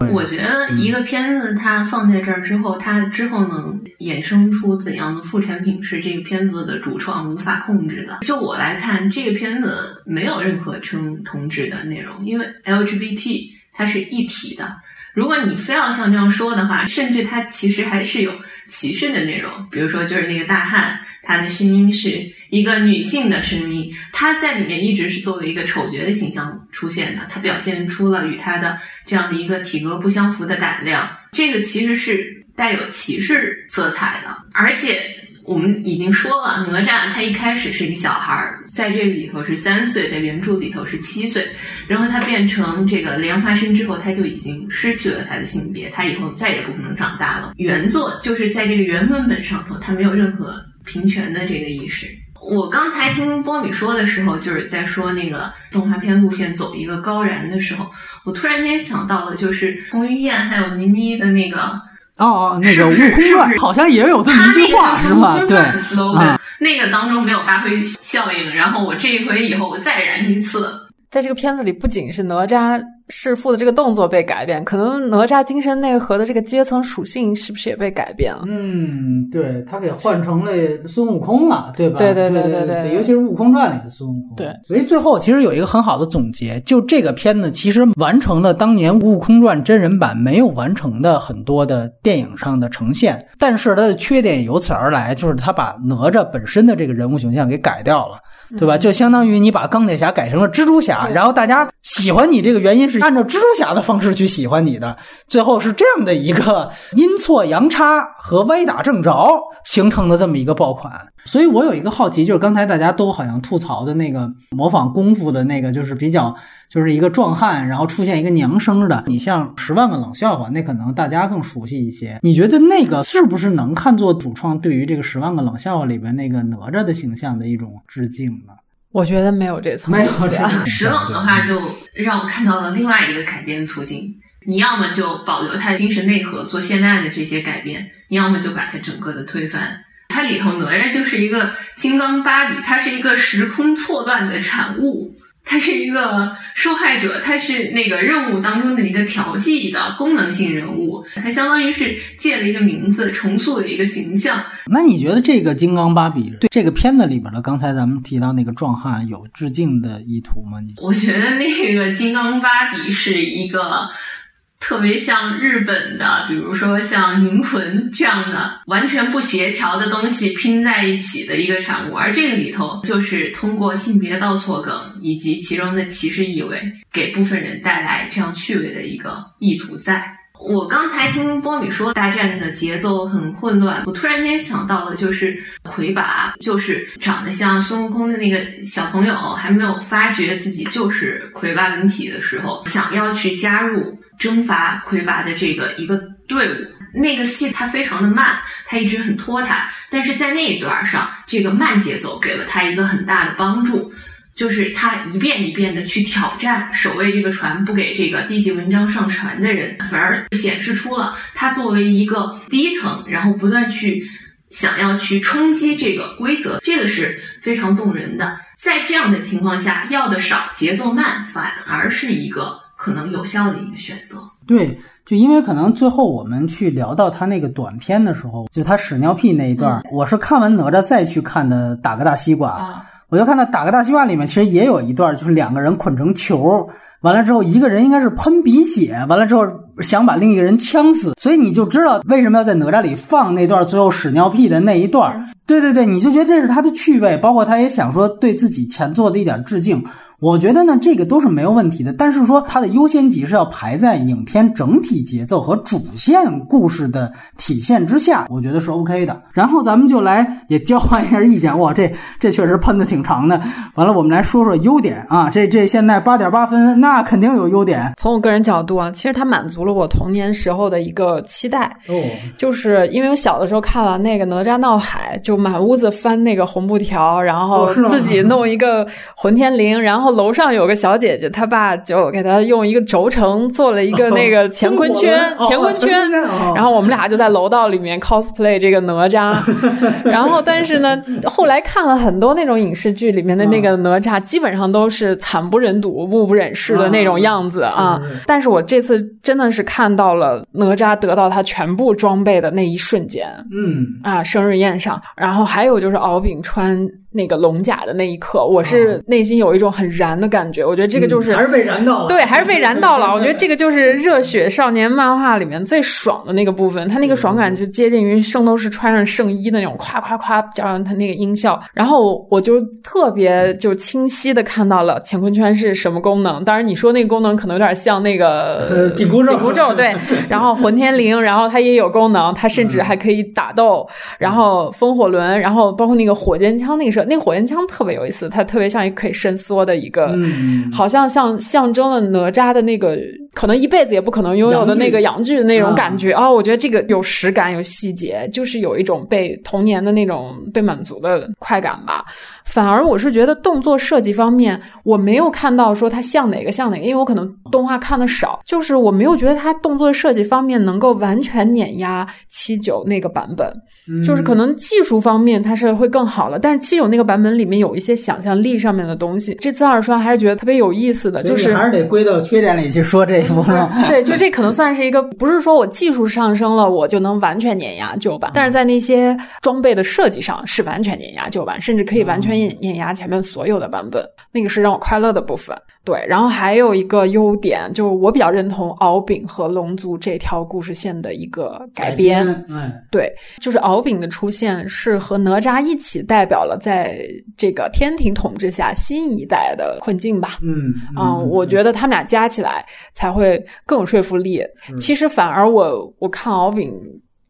我觉得一个片子它放在这儿之后，它之后能衍生出怎样的副产品，是这个片子的主创无法控制的。就我来看，这个片子没有任何称同志的内容，因为 LGBT 它是一体的。如果你非要像这样说的话，甚至它其实还是有歧视的内容。比如说，就是那个大汉，他的声音是一个女性的声音，他在里面一直是作为一个丑角的形象出现的，他表现出了与他的这样的一个体格不相符的胆量。这个其实是带有歧视色彩的，而且。我们已经说了，哪吒他一开始是一个小孩儿，在这里头是三岁，在原著里头是七岁，然后他变成这个莲花身之后，他就已经失去了他的性别，他以后再也不可能长大了。原作就是在这个原文本上头，他没有任何平权的这个意识。我刚才听波米说的时候，就是在说那个动画片路线走一个高燃的时候，我突然间想到了，就是彭于晏还有倪妮的那个。哦哦，那个《悟空传》好像也有这么一句话，是吧？对，那个当中没有发挥效应，然后我这一回以后我再燃一次。在这个片子里，不仅是哪吒弑父的这个动作被改变，可能哪吒精神内核的这个阶层属性是不是也被改变了？嗯，对他给换成了孙悟空了，对吧？对对对对对，尤其是《悟空传》里的孙悟空。对，所以最后其实有一个很好的总结，就这个片子其实完成了当年《悟空传》真人版没有完成的很多的电影上的呈现，但是它的缺点由此而来，就是他把哪吒本身的这个人物形象给改掉了。对吧？就相当于你把钢铁侠改成了蜘蛛侠，然后大家喜欢你这个原因是按照蜘蛛侠的方式去喜欢你的，最后是这样的一个阴错阳差和歪打正着形成的这么一个爆款。所以我有一个好奇，就是刚才大家都好像吐槽的那个模仿功夫的那个，就是比较。就是一个壮汉，然后出现一个娘生的。你像《十万个冷笑话》，那可能大家更熟悉一些。你觉得那个是不是能看作主创对于这个《十万个冷笑话》里边那个哪吒的形象的一种致敬呢？我觉得没有这层，没有这层。石冷的话，就让我看到了另外一个改编途径。你要么就保留他的精神内核，做现在的这些改变；你要么就把它整个的推翻。它里头哪吒就是一个金刚芭比，它是一个时空错乱的产物。他是一个受害者，他是那个任务当中的一个调剂的功能性人物，他相当于是借了一个名字，重塑了一个形象。那你觉得这个金刚芭比对这个片子里边的刚才咱们提到那个壮汉有致敬的意图吗？你我觉得那个金刚芭比是一个。特别像日本的，比如说像《银魂》这样的完全不协调的东西拼在一起的一个产物，而这个里头就是通过性别倒错梗以及其中的歧视意味，给部分人带来这样趣味的一个意图在。我刚才听波米说大战的节奏很混乱，我突然间想到了，就是魁拔，就是长得像孙悟空的那个小朋友，还没有发觉自己就是魁拔本体的时候，想要去加入征伐魁拔的这个一个队伍。那个戏它非常的慢，它一直很拖沓，但是在那一段上，这个慢节奏给了他一个很大的帮助，就是他一遍一遍的去挑战守卫这个船，不给这个低级文章上船的人，反而显示出了他作为一个低层，然后不断去想要去冲击这个规则，这个是非常动人的。在这样的情况下，要的少，节奏慢，反而是一个可能有效的一个选择。对，就因为可能最后我们去聊到他那个短片的时候，就他屎尿屁那一段，我是看完哪吒再去看的《打个大西瓜》啊，我就看到《打个大西瓜》里面其实也有一段，就是两个人捆成球，完了之后一个人应该是喷鼻血，完了之后想把另一个人呛死，所以你就知道为什么要在哪吒里放那段最后屎尿屁的那一段。对对对，你就觉得这是他的趣味，包括他也想说对自己前作的一点致敬。我觉得呢，这个都是没有问题的，但是说它的优先级是要排在影片整体节奏和主线故事的体现之下，我觉得是 OK 的。然后咱们就来也交换一下意见，哇，这这确实喷的挺长的。完了，我们来说说优点啊，这这现在八点八分，那肯定有优点。从我个人角度啊，其实它满足了我童年时候的一个期待，哦，就是因为我小的时候看完那个哪吒闹海，就满屋子翻那个红布条，然后自己弄一个混天绫，然后楼上有个小姐姐，她爸就给她用一个轴承做了一个 那个乾坤圈，哦乾坤圈。哦。然后我们俩就在楼道里面 cosplay 这个哪吒，然后但是呢，后来看了很多那种影视剧里面的那个哪吒，基本上都是惨不忍睹、目不忍视的那种样子啊。但是我这次真的是看到了哪吒得到他全部装备的那一瞬间嗯，啊，生日宴上，然后还有就是敖丙穿那个龙甲的那一刻，我是内心有一种很燃的感觉。我觉得这个就是、嗯还是被燃到了。对，还是被燃到了。我觉得这个就是热血少年漫画里面最爽的那个部分，他那个爽感就接近于圣斗士穿上圣衣的那种夸夸夸，加上他那个音效，然后我就特别就清晰的看到了乾坤圈是什么功能。当然你说那个功能可能有点像那个呃紧箍咒紧箍咒 对，然后混天绫，然后它也有功能，它甚至还可以打斗，然后风火轮，然后包括那个火箭枪，那个那个火焰枪特别有意思，它特别像一个可以伸缩的一个。嗯，好像像象征了哪吒的那个可能一辈子也不可能拥有的那个阳具的那种感觉啊、我觉得这个有实感，有细节，就是有一种被童年的那种被满足的快感吧。反而我是觉得动作设计方面，我没有看到说它像哪个像哪个，因为我可能动画看的少，就是我没有觉得它动作设计方面能够完全碾压七九那个版本。嗯就是可能技术方面它是会更好了，但是七九那个版本里面有一些想象力上面的东西，这次二刷还是觉得特别有意思的，就是还是得归到缺点里去说这对，就这可能算是一个，不是说我技术上升了，我就能完全碾压旧版，但是在那些装备的设计上是完全碾压旧版，甚至可以完全碾碾压前面所有的版本，那个是让我快乐的部分。对，然后还有一个优点，就是我比较认同敖丙和龙族这条故事线的一个改编。嗯，对，就是敖丙的出现是和哪吒一起代表了在这个天庭统治下新一代的困境吧。嗯嗯，我觉得他们俩加起来才会更有说服力。其实反而我我看敖丙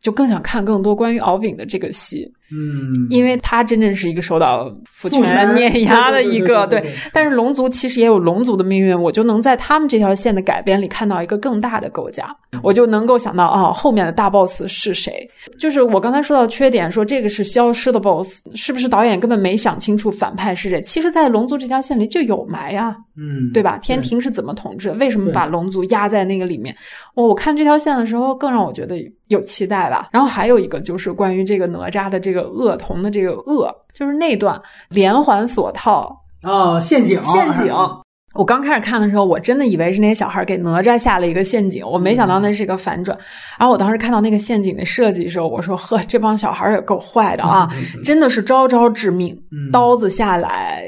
就更想看更多关于敖丙的这个戏，嗯，因为他真正是一个受到父父权权碾压的一个对但是龙族其实也有龙族的命运，我就能在他们这条线的改编里看到一个更大的构架，我就能够想到啊、后面的大 boss 是谁？就是我刚才说到缺点，说这个是消失的 boss，是不是导演根本没想清楚反派是谁？其实，在龙族这条线里就有埋呀、嗯，对吧？天庭是怎么统治？为什么把龙族压在那个里面？哦，我看这条线的时候，更让我觉得有期待吧。然后还有一个就是关于这个哪吒的这个恶童的这个恶，就是那段连环锁套哦，陷阱，陷阱。我刚开始看的时候，我真的以为是那些小孩给哪吒下了一个陷阱，我没想到那是一个反转。然后我当时看到那个陷阱的设计的时候，我说：“呵，这帮小孩也够坏的啊，真的是招招致命，嗯刀子下来。”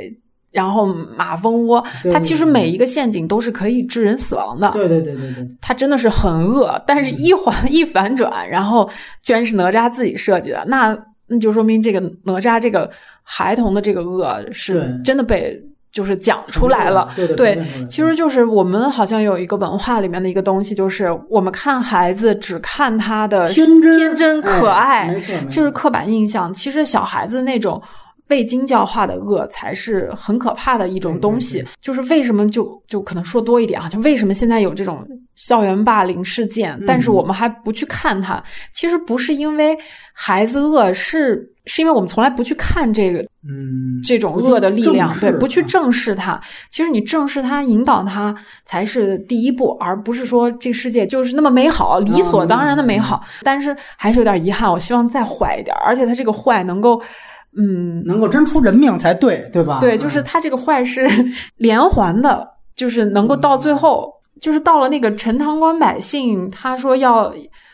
然后马蜂窝，它其实每一个陷阱都是可以致人死亡的。对对对对对，它真的是很恶，但是一环一反转，然后居然是哪吒自己设计的，那那就说明这个哪吒这个孩童的这个恶是真的被就是讲出来了。对其实就是我们好像有一个文化里面的一个东西，就是我们看孩子只看他的天真天真可爱，这是刻板印象。其实小孩子那种未经教化的恶才是很可怕的一种东西。就是为什么就就可能说多一点啊，就为什么现在有这种校园霸凌事件，但是我们还不去看它？其实不是因为孩子恶，是是因为我们从来不去看这个，嗯，这种恶的力量，对，不去啊正视它。其实你正视它、引导它才是第一步，而不是说这个世界就是那么美好、理所当然的美好。但是还是有点遗憾，我希望再坏一点，而且它这个坏能够，嗯，能够真出人命才对，对吧？对，就是他这个坏事 连环的，就是能够到最后，就是到了那个陈塘关百姓，他说要。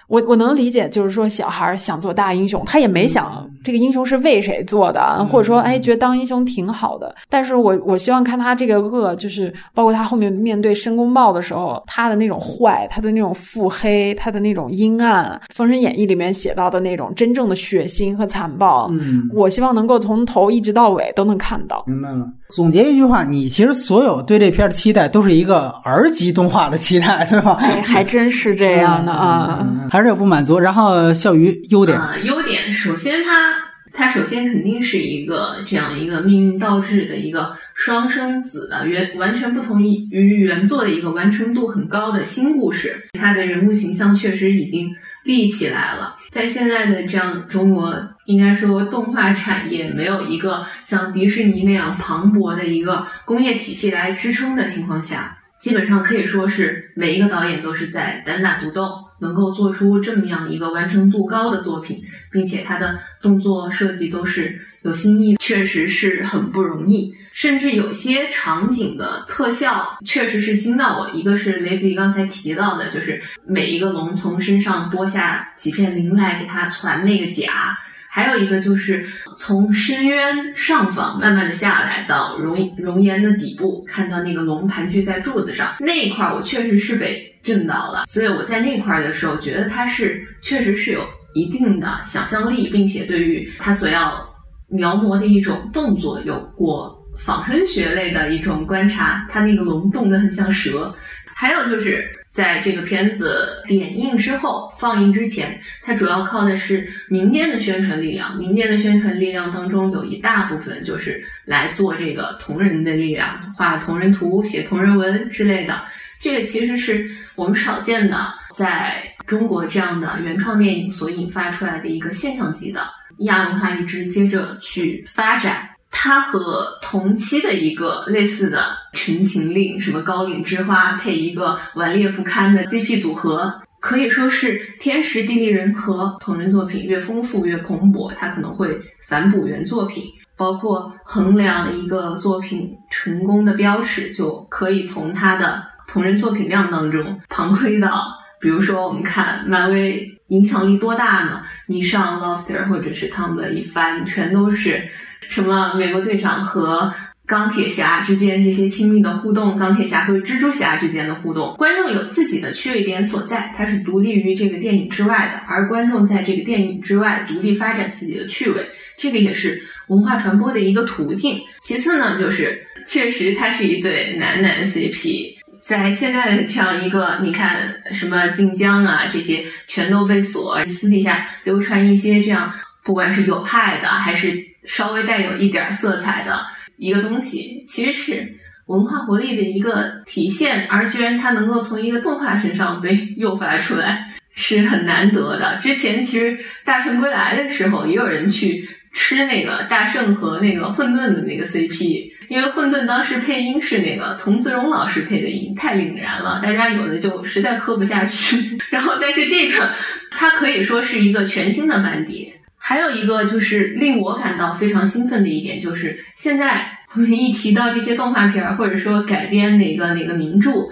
我我能理解，就是说小孩想做大英雄，他也没想这个英雄是为谁做的，或者说哎觉得当英雄挺好的。但是我我希望看他这个恶，就是包括他后面面对申公豹的时候，他的那种坏，他的那种腹黑，他的那种阴暗，《封神演义》里面写到的那种真正的血腥和残暴，嗯，我希望能够从头一直到尾都能看到。明白了。总结一句话，你其实所有对这片的期待都是一个儿级动画的期待，对吧？哎，还真是这样的啊。嗯还是有不满足。然后笑鱼优点，呃，优点首先它它首先肯定是一个这样一个命运倒置的一个双生子的原完全不同于于原作的一个完成度很高的新故事，它的人物形象确实已经立起来了。在现在的这样中国，应该说动画产业没有一个像迪士尼那样磅礴的一个工业体系来支撑的情况下，基本上可以说是每一个导演都是在单打独斗，能够做出这么样一个完成度高的作品，并且他的动作设计都是有新意，确实是很不容易。甚至有些场景的特效确实是惊到我。一个是雷比刚才提到的，就是每一个龙从身上剥下几片鳞来给它传那个甲。还有一个就是从深渊上方慢慢的下来到熔熔岩的底部，看到那个龙盘踞在柱子上那一块，我确实是被震到了。所以我在那块的时候，觉得它是确实是有一定的想象力，并且对于他所要描摹的一种动作有过仿生学类的一种观察。他那个龙动得很像蛇。还有就是在这个片子点映之后、放映之前，它主要靠的是民间的宣传力量。民间的宣传力量当中，有一大部分就是来做这个同人的力量，画同人图、写同人文之类的。这个其实是我们少见的，在中国这样的原创电影所引发出来的一个现象级的亚文化一直接着去发展。它和同期的一个类似的《陈情令》什么高岭之花配一个顽劣不堪的 CP 组合，可以说是天时地利人和。同人作品越丰富越蓬勃，它可能会反哺原作品。包括衡量一个作品成功的标尺，就可以从它的同人作品量当中 旁窥到。比如说，我们看漫威影响力多大呢？你上 Lofter 或者是他们的一番，全都是。什么美国队长和钢铁侠之间这些亲密的互动，钢铁侠和蜘蛛侠之间的互动，观众有自己的趣味点所在，它是独立于这个电影之外的，而观众在这个电影之外独立发展自己的趣味，这个也是文化传播的一个途径。其次呢，就是确实它是一对男男 CP，在现在的这样一个，你看什么晋江啊这些全都被锁，私底下流传一些这样，不管是有害的还是。稍微带有一点色彩的一个东西，其实是文化活力的一个体现，而居然它能够从一个动画身上被诱发出来，是很难得的。之前其实《大圣归来》的时候，也有人去吃那个大圣和那个混沌的那个 CP，因为混沌当时配音是那个童自荣老师配的音，太凛然了，大家有的就实在磕不下去。然后，但是这个它可以说是一个全新的班底。还有一个就是令我感到非常兴奋的一点，就是现在我们一提到这些动画片儿，或者说改编哪个哪个名著，《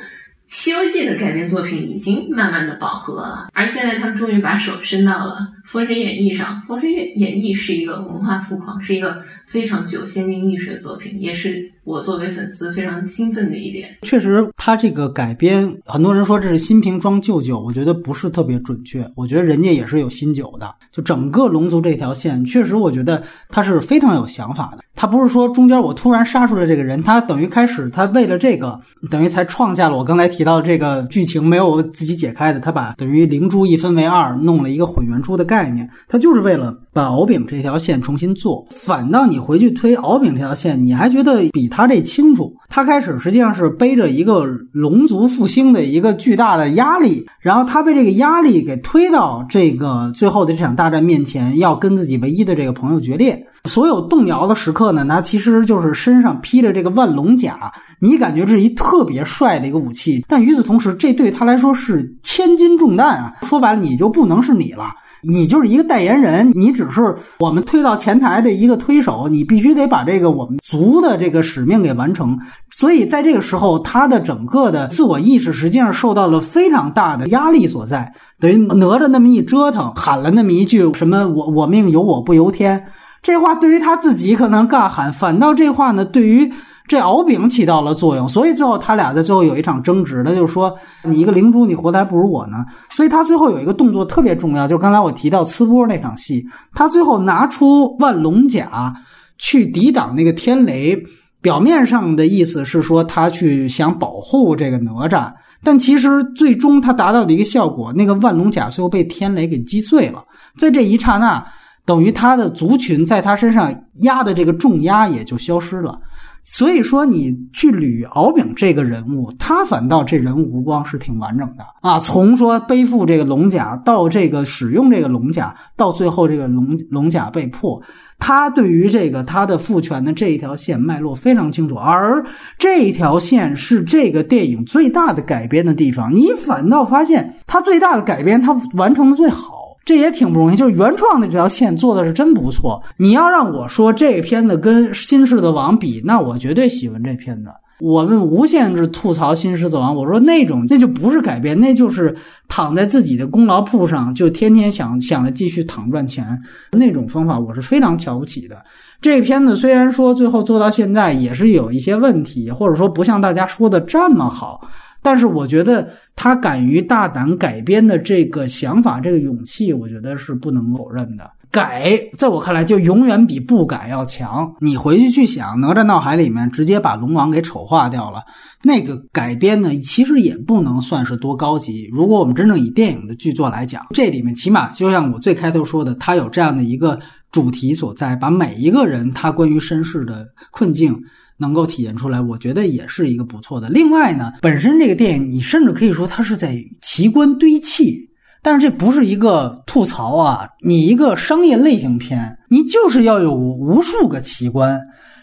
西游记》的改编作品已经慢慢的饱和了，而现在他们终于把手伸到了《封神演义》上，《封神演义》是一个文化富矿，是一个非常具有先进意识的作品，也是我作为粉丝非常兴奋的一点。确实，他这个改编，很多人说这是新瓶装旧酒，我觉得不是特别准确。我觉得人家也是有新酒的。就整个龙族这条线，确实我觉得他是非常有想法的。他不是说中间我突然杀出来这个人，他等于开始他为了这个，等于才创下了我刚才提。到这个剧情没有自己解开的，他把等于灵珠一分为二，弄了一个混元珠的概念，他就是为了把敖丙这条线重新做。反倒你回去推敖丙这条线，你还觉得比他这清楚。他开始实际上是背着一个龙族复兴的一个巨大的压力，然后他被这个压力给推到这个最后的这场大战面前，要跟自己唯一的这个朋友决裂。所有动摇的时刻呢，那其实就是身上披着这个万龙甲，你感觉这是一特别帅的一个武器，但与此同时，这对他来说是千斤重担啊！说白了，你就不能是你了，你就是一个代言人，你只是我们推到前台的一个推手，你必须得把这个我们族的这个使命给完成。所以在这个时候，他的整个的自我意识实际上受到了非常大的压力所在，等于哪吒那么一折腾，喊了那么一句什么“我我命由我不由天”。这话对于他自己可能干喊，反倒这话呢，对于这敖丙起到了作用。所以最后他俩在最后有一场争执，他就说：“你一个灵珠，你活的还不如我呢。”所以他最后有一个动作特别重要，就是刚才我提到刺波那场戏，他最后拿出万龙甲去抵挡那个天雷。表面上的意思是说他去想保护这个哪吒，但其实最终他达到的一个效果，那个万龙甲最后被天雷给击碎了。在这一刹那。等于他的族群在他身上压的这个重压也就消失了，所以说你去捋敖丙这个人物，他反倒这人物弧光是挺完整的啊。从说背负这个龙甲到这个使用这个龙甲，到最后这个龙龙甲被破，他对于这个他的父权的这一条线脉络非常清楚，而这一条线是这个电影最大的改编的地方。你反倒发现他最大的改编，他完成的最好。这也挺不容易，就是原创的这条线做的是真不错。你要让我说这片子跟《新狮子王》比，那我绝对喜欢这片子。我们无限制吐槽《新狮子王》，我说那种那就不是改编，那就是躺在自己的功劳簿上，就天天想想着继续躺赚钱那种方法，我是非常瞧不起的。这片子虽然说最后做到现在也是有一些问题，或者说不像大家说的这么好。但是我觉得他敢于大胆改编的这个想法，这个勇气，我觉得是不能否认的。改，在我看来就永远比不改要强。你回去去想，《哪吒闹海》里面直接把龙王给丑化掉了，那个改编呢，其实也不能算是多高级。如果我们真正以电影的剧作来讲，这里面起码就像我最开头说的，它有这样的一个主题所在，把每一个人他关于身世的困境。能够体现出来，我觉得也是一个不错的。另外呢，本身这个电影，你甚至可以说它是在奇观堆砌，但是这不是一个吐槽啊。你一个商业类型片，你就是要有无数个奇观。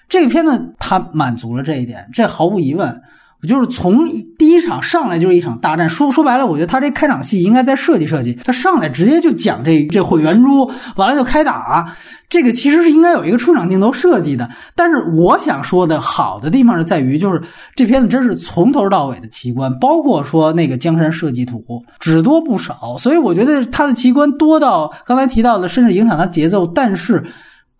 这个片子它满足了这一点，这毫无疑问。就是从第一场上来就是一场大战，说说白了，我觉得他这开场戏应该再设计设计，他上来直接就讲这这混元珠，完了就开打，这个其实是应该有一个出场镜头设计的。但是我想说的好的地方是在于，就是这片子真是从头到尾的奇观，包括说那个江山设计图只多不少，所以我觉得他的奇观多到刚才提到的，甚至影响他节奏，但是。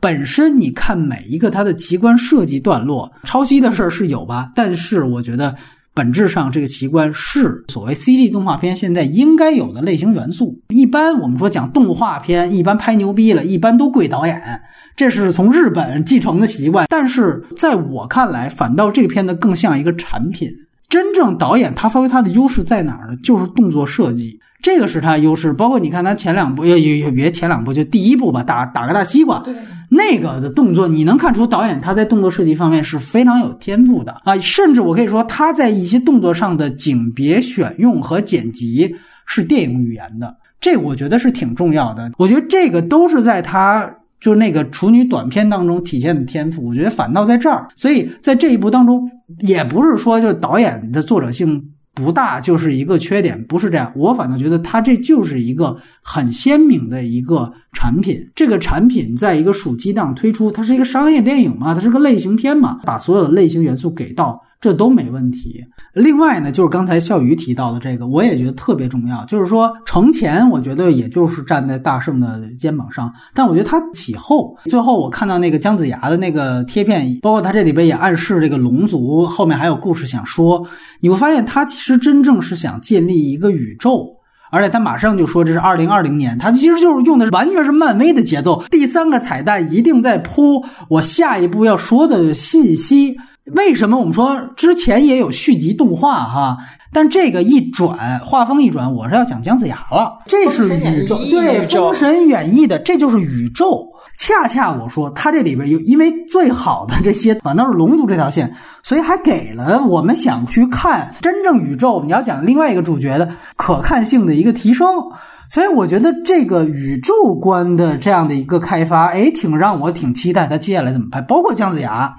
本身你看每一个它的奇观设计段落，抄袭的事儿是有吧？但是我觉得本质上这个奇观是所谓 CG 动画片现在应该有的类型元素。一般我们说讲动画片，一般拍牛逼了，一般都跪导演，这是从日本继承的习惯。但是在我看来，反倒这个片子更像一个产品。真正导演他发挥他的优势在哪儿呢？就是动作设计。这个是他优势，包括你看他前两部，也也也别前两部，就第一部吧，打打个大西瓜，那个的动作，你能看出导演他在动作设计方面是非常有天赋的啊，甚至我可以说他在一些动作上的景别选用和剪辑是电影语言的，这我觉得是挺重要的。我觉得这个都是在他就是那个处女短片当中体现的天赋，我觉得反倒在这儿，所以在这一部当中，也不是说就导演的作者性。不大就是一个缺点，不是这样。我反倒觉得它这就是一个很鲜明的一个产品。这个产品在一个暑期档推出，它是一个商业电影嘛，它是个类型片嘛，把所有的类型元素给到。这都没问题。另外呢，就是刚才笑鱼提到的这个，我也觉得特别重要。就是说，程前我觉得也就是站在大圣的肩膀上，但我觉得他起后，最后我看到那个姜子牙的那个贴片，包括他这里边也暗示这个龙族后面还有故事想说。你会发现，他其实真正是想建立一个宇宙，而且他马上就说这是二零二零年，他其实就是用的完全是漫威的节奏。第三个彩蛋一定在铺我下一步要说的信息。为什么我们说之前也有续集动画哈？但这个一转画风一转，我是要讲姜子牙了。这是宇宙对《封神演义》的，这就是宇宙。恰恰我说它这里边有，因为最好的这些反倒是龙族这条线，所以还给了我们想去看真正宇宙，你要讲另外一个主角的可看性的一个提升。所以我觉得这个宇宙观的这样的一个开发，哎，挺让我挺期待他接下来怎么拍，包括姜子牙。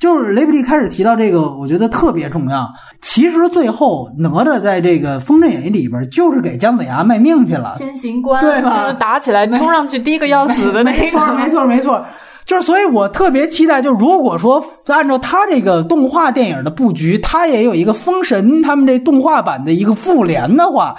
就是雷布利开始提到这个，我觉得特别重要。其实最后哪吒在这个《封神演义》里边，就是给姜子牙卖命去了。先行官对吧？就是打起来冲上去第一个要死的那个。没错，没错，没错。就是，所以我特别期待，就如果说按照他这个动画电影的布局，他也有一个封神他们这动画版的一个复联的话。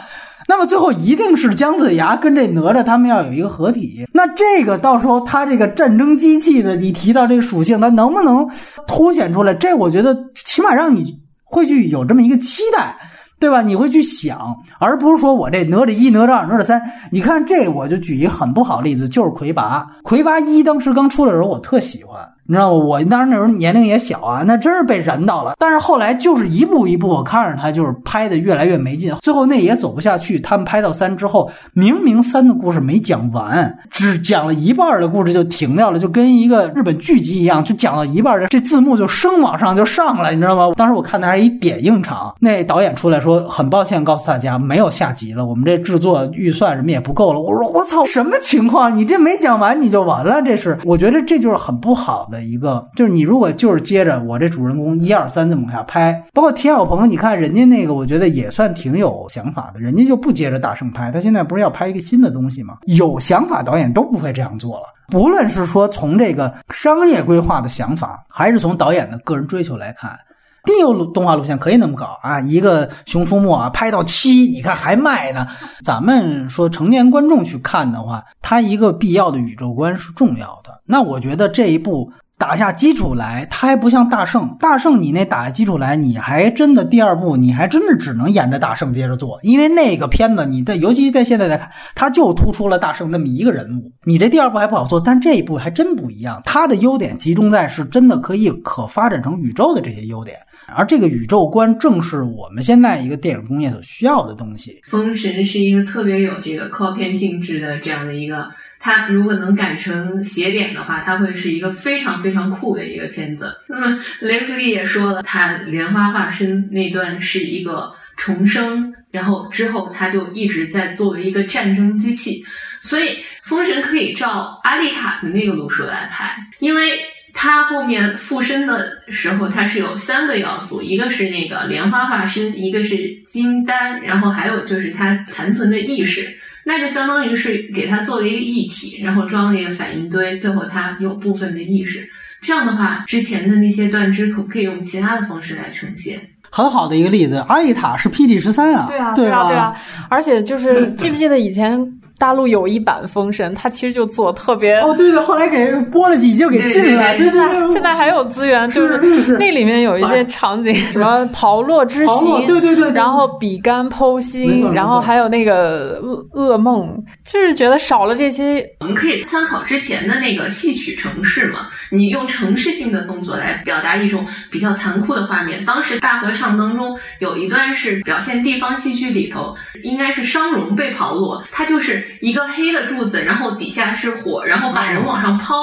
那么最后一定是姜子牙跟这哪吒他们要有一个合体，那这个到时候他这个战争机器的，你提到这个属性，它能不能凸显出来？这我觉得起码让你会去有这么一个期待，对吧？你会去想，而不是说我这哪吒一、哪吒二、哪吒三。你看这，我就举一个很不好的例子，就是魁拔。魁拔一当时刚出来的时候，我特喜欢。你知道吗？我当时那时候年龄也小啊，那真是被燃到了。但是后来就是一步一步，我看着他就是拍的越来越没劲，最后那也走不下去。他们拍到三之后，明明三的故事没讲完，只讲了一半的故事就停掉了，就跟一个日本剧集一样，就讲到一半，这字幕就升往上就上来，你知道吗？当时我看的还是一点映场，那导演出来说很抱歉告诉大家没有下集了，我们这制作预算什么也不够了。我说我操，什么情况？你这没讲完你就完了？这是我觉得这就是很不好的。一个就是你如果就是接着我这主人公一二三这么往下拍，包括田小鹏，你看人家那个，我觉得也算挺有想法的，人家就不接着大圣拍，他现在不是要拍一个新的东西吗？有想法导演都不会这样做了，不论是说从这个商业规划的想法，还是从导演的个人追求来看，定有动画路线可以那么搞啊，一个熊出没啊拍到七，你看还卖呢。咱们说成年观众去看的话，它一个必要的宇宙观是重要的。那我觉得这一部打下基础来，它还不像大圣。大圣你那打下基础来，你还真的第二部，你还真的只能沿着大圣接着做，因为那个片子，你的尤其在现在来看，它就突出了大圣那么一个人物。你这第二部还不好做，但这一部还真不一样。它的优点集中在是真的可以可发展成宇宙的这些优点，而这个宇宙观正是我们现在一个电影工业所需要的东西。封神是一个特别有这个靠片性质的这样的一个。它如果能改成斜点的话，它会是一个非常非常酷的一个片子。那么雷弗利也说了，他莲花化身那段是一个重生，然后之后他就一直在作为一个战争机器。所以封神可以照阿丽塔的那个路数来拍，因为他后面附身的时候，它是有三个要素，一个是那个莲花化身，一个是金丹，然后还有就是它残存的意识。那就相当于是给他做了一个一体，然后装了一个反应堆，最后他有部分的意识。这样的话，之前的那些断肢可不可以用其他的方式来呈现？很好的一个例子，阿丽塔是 P G 十三啊，对啊，对啊，对啊，而且就是记不记得以前？大陆有一版《封神》，他其实就做特别哦，对对，后来给播了几集就给禁了。现在现在还有资源，就是那里面有一些场景，什么炮烙之刑，对对对，然后比干剖心，然后还有那个噩噩梦，就是觉得少了这些。我们可以参考之前的那个戏曲城市嘛，你用城市性的动作来表达一种比较残酷的画面。当时大合唱当中有一段是表现地方戏剧里头，应该是商容被刨落，他就是。一个黑的柱子，然后底下是火，然后把人往上抛，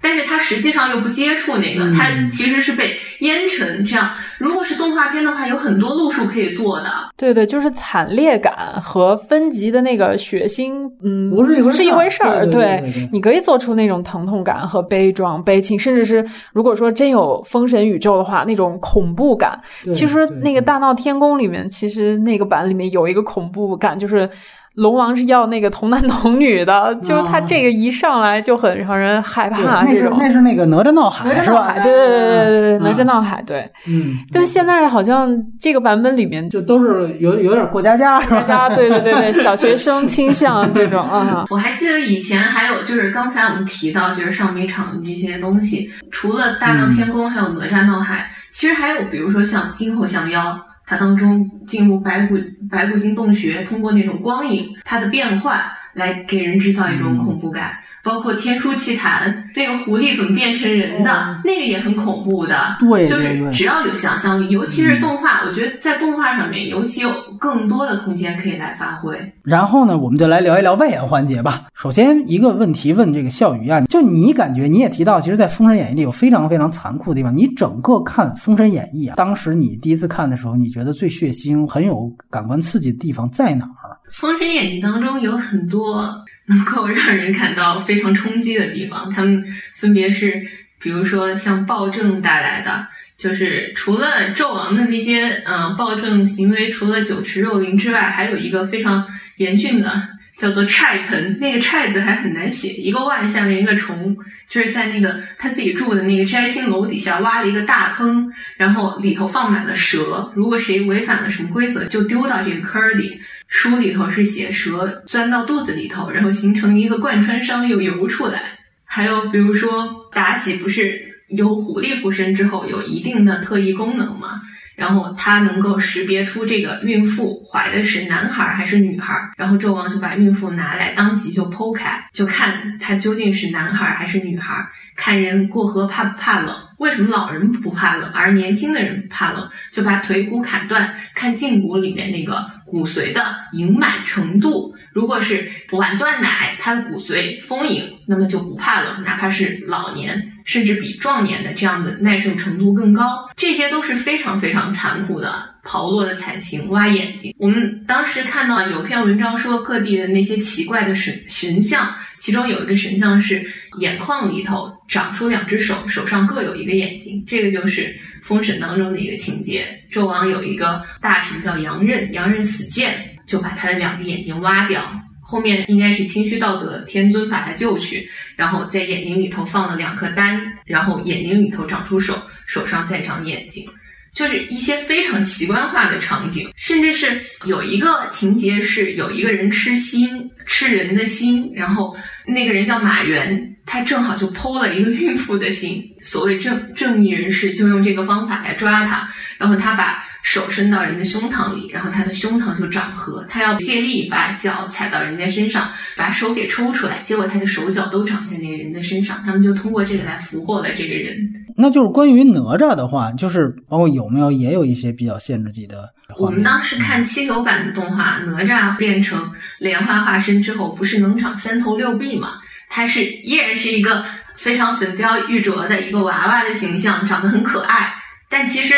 但是它实际上又不接触那个，它其实是被烟尘这样。如果是动画片的话，有很多路数可以做的。对对，就是惨烈感和分级的那个血腥，嗯，不是一是一回事儿。对，你可以做出那种疼痛感和悲壮、悲情，甚至是如果说真有封神宇宙的话，那种恐怖感。其实那个大闹天宫里面，其实那个版里面有一个恐怖感，就是。龙王是要那个童男童女的，就是他这个一上来就很让人害怕。那是那是那个哪吒闹海，哪吒闹海，对对对对对对，哪吒闹海，对。嗯。但现在好像这个版本里面就都是有有点过家家，过家家，对对对对，小学生倾向这种啊。我还记得以前还有就是刚才我们提到就是上美场这些东西，除了大闹天宫，还有哪吒闹海，其实还有比如说像金后降妖。它当中进入白骨白骨精洞穴，通过那种光影，它的变换来给人制造一种恐怖感。包括《天书奇谭》那个狐狸怎么变成人的，那个也很恐怖的。对，就是只要有想象力，尤其是动画，我觉得在动画上面尤其有更多的空间可以来发挥。然后呢，我们就来聊一聊外延环节吧。首先一个问题问这个笑宇啊，就你感觉你也提到，其实，在《封神演义》里有非常非常残酷的地方。你整个看《封神演义》啊，当时你第一次看的时候，你觉得最血腥、很有感官刺激的地方在哪儿？《封神演义》当中有很多。能够让人感到非常冲击的地方，他们分别是，比如说像暴政带来的，就是除了纣王的那些嗯暴政行为，除了酒池肉林之外，还有一个非常严峻的，叫做踹盆。那个踹字还很难写，一个万下面一个虫，就是在那个他自己住的那个摘星楼底下挖了一个大坑，然后里头放满了蛇，如果谁违反了什么规则，就丢到这个坑里。书里头是写蛇钻到肚子里头，然后形成一个贯穿伤又游出来。还有比如说妲己不是有狐狸附身之后有一定的特异功能吗？然后他能够识别出这个孕妇怀的是男孩还是女孩，然后纣王就把孕妇拿来，当即就剖开，就看他究竟是男孩还是女孩。看人过河怕不怕冷？为什么老人不怕冷，而年轻的人怕冷？就把腿骨砍断，看胫骨里面那个骨髓的盈满程度。如果是晚断奶，他的骨髓丰盈，那么就不怕冷，哪怕是老年，甚至比壮年的这样的耐受程度更高。这些都是非常非常残酷的刨落的惨情，挖眼睛。我们当时看到有篇文章说，各地的那些奇怪的神神像。其中有一个神像是眼眶里头长出两只手，手上各有一个眼睛，这个就是《封神》当中的一个情节。纣王有一个大臣叫杨任，杨任死谏，就把他的两个眼睛挖掉。后面应该是清虚道德天尊把他救去，然后在眼睛里头放了两颗丹，然后眼睛里头长出手，手上再长眼睛。就是一些非常奇观化的场景，甚至是有一个情节是有一个人吃心，吃人的心，然后那个人叫马原，他正好就剖了一个孕妇的心。所谓正正义人士就用这个方法来抓他，然后他把。手伸到人的胸膛里，然后他的胸膛就长合，他要借力把脚踩到人家身上，把手给抽出来，结果他的手脚都长在那个人的身上，他们就通过这个来俘获了这个人。那就是关于哪吒的话，就是包括有没有也有一些比较限制级的。我们当时看七九版的动画，哪吒变成莲花化身之后，不是能长三头六臂吗？他是依然是一个非常粉雕玉琢的一个娃娃的形象，长得很可爱。但其实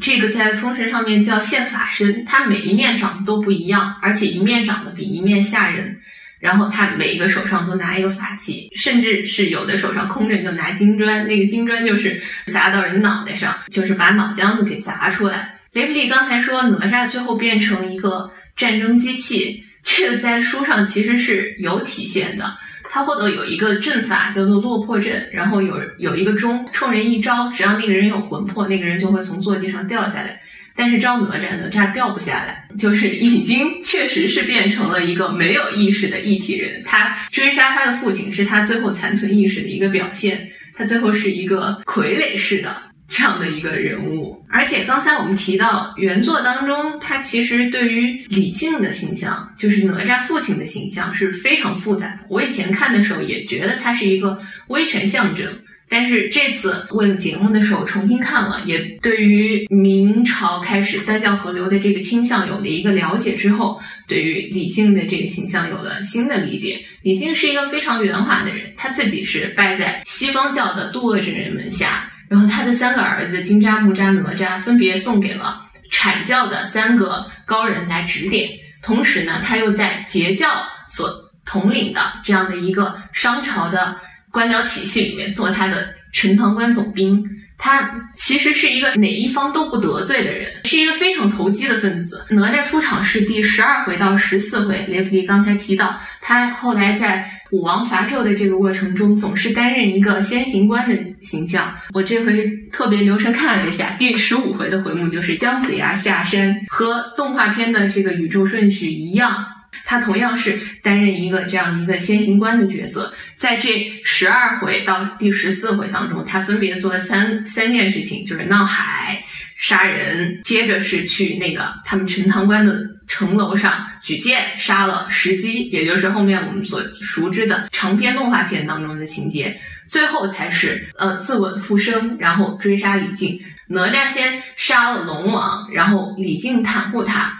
这个在封神上面叫现法身，它每一面长得都不一样，而且一面长得比一面吓人。然后他每一个手上都拿一个法器，甚至是有的手上空着就拿金砖，那个金砖就是砸到人脑袋上，就是把脑浆子给砸出来。雷布利刚才说哪吒最后变成一个战争机器，这个在书上其实是有体现的。他后头有一个阵法叫做落魄阵，然后有有一个钟，冲人一招，只要那个人有魂魄，那个人就会从坐骑上掉下来。但是招哪吒，哪吒掉不下来，就是已经确实是变成了一个没有意识的一体人。他追杀他的父亲，是他最后残存意识的一个表现。他最后是一个傀儡式的。这样的一个人物，而且刚才我们提到原作当中，他其实对于李靖的形象，就是哪吒父亲的形象是非常复杂的。我以前看的时候也觉得他是一个威权象征，但是这次为了节目的时候重新看了，也对于明朝开始三教合流的这个倾向有了一个了解之后，对于李靖的这个形象有了新的理解。李靖是一个非常圆滑的人，他自己是拜在西方教的渡恶真人门下。然后他的三个儿子金吒、木吒、哪吒分别送给了阐教的三个高人来指点，同时呢，他又在截教所统领的这样的一个商朝的官僚体系里面做他的陈塘关总兵。他其实是一个哪一方都不得罪的人，是一个非常投机的分子。哪吒出场是第十二回到十四回，雷普利刚才提到，他后来在。武王伐纣的这个过程中，总是担任一个先行官的形象。我这回特别留神看了一下，第十五回的回目就是姜子牙下山，和动画片的这个宇宙顺序一样，他同样是担任一个这样一个先行官的角色。在这十二回到第十四回当中，他分别做了三三件事情，就是闹海，杀人，接着是去那个他们陈塘关的城楼上举剑杀了石矶，也就是后面我们所熟知的长篇动画片当中的情节。最后才是呃自刎复生，然后追杀李靖。哪吒先杀了龙王，然后李靖袒护他。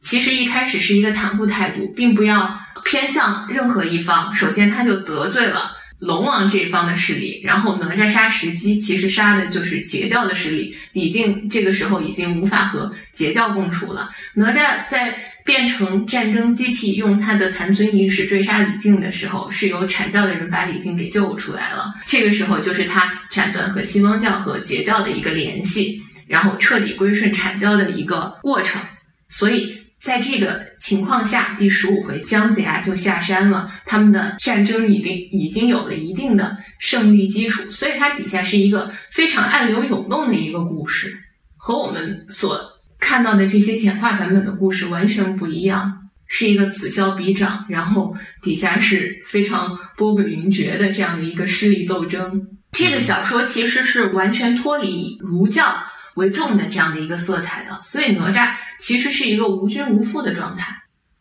其实一开始是一个袒护态度，并不要偏向任何一方。首先他就得罪了。龙王这一方的势力，然后哪吒杀石矶，其实杀的就是截教的势力。李靖这个时候已经无法和截教共处了。哪吒在变成战争机器，用他的残存意识追杀李靖的时候，是由阐教的人把李靖给救出来了。这个时候就是他斩断和西方教和截教的一个联系，然后彻底归顺阐教的一个过程。所以。在这个情况下，第十五回姜子牙就下山了，他们的战争已经已经有了一定的胜利基础，所以它底下是一个非常暗流涌动的一个故事，和我们所看到的这些简化版本的故事完全不一样，是一个此消彼长，然后底下是非常波诡云谲的这样的一个势力斗争。这个小说其实是完全脱离儒教。为重的这样的一个色彩的，所以哪吒其实是一个无君无父的状态。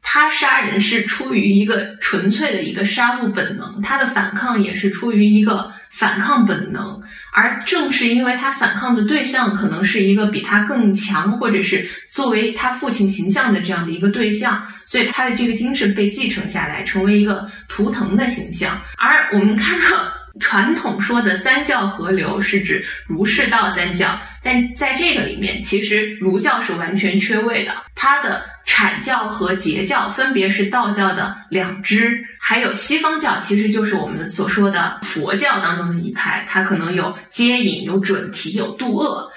他杀人是出于一个纯粹的一个杀戮本能，他的反抗也是出于一个反抗本能。而正是因为他反抗的对象可能是一个比他更强，或者是作为他父亲形象的这样的一个对象，所以他的这个精神被继承下来，成为一个图腾的形象。而我们看到传统说的三教合流，是指儒释道三教。但在这个里面，其实儒教是完全缺位的。它的阐教和截教分别是道教的两支，还有西方教，其实就是我们所说的佛教当中的一派。它可能有接引、有准提、有度厄，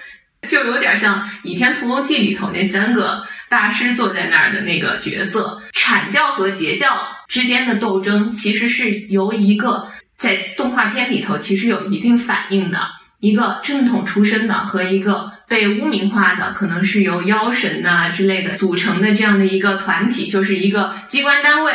就有点像《倚天屠龙记》里头那三个大师坐在那儿的那个角色。阐教和截教之间的斗争，其实是由一个在动画片里头其实有一定反应的。一个正统出身的和一个被污名化的，可能是由妖神呐之类的组成的这样的一个团体，就是一个机关单位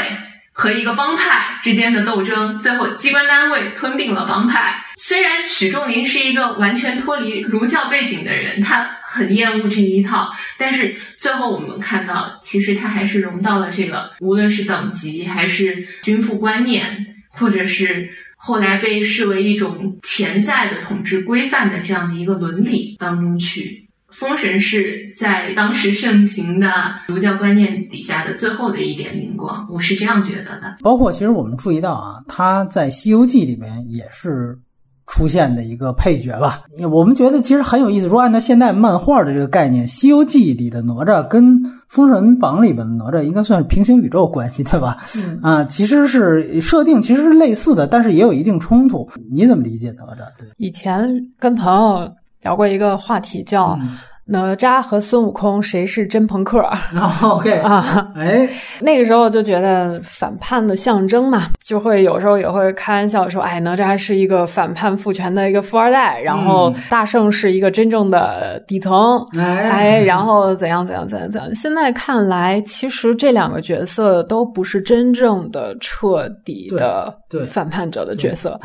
和一个帮派之间的斗争。最后，机关单位吞并了帮派。虽然许仲林是一个完全脱离儒教背景的人，他很厌恶这一套，但是最后我们看到，其实他还是融到了这个，无论是等级还是君父观念，或者是。后来被视为一种潜在的统治规范的这样的一个伦理当中去，封神是在当时盛行的儒教观念底下的最后的一点灵光，我是这样觉得的。包括其实我们注意到啊，他在《西游记》里面也是。出现的一个配角吧，我们觉得其实很有意思。如果按照现代漫画的这个概念，《西游记》里的哪吒跟《封神榜》里边的哪吒应该算是平行宇宙关系，对吧？嗯啊，其实是设定其实是类似的，但是也有一定冲突。你怎么理解哪吒？对，以前跟朋友聊过一个话题，叫。哪吒和孙悟空谁是真朋克？OK 啊，哎，那个时候就觉得反叛的象征嘛，就会有时候也会开玩笑说，哎，哪吒是一个反叛父权的一个富二代，然后大圣是一个真正的底层，哎，然后怎样怎样怎样怎样。现在看来，其实这两个角色都不是真正的彻底的反叛者的角色，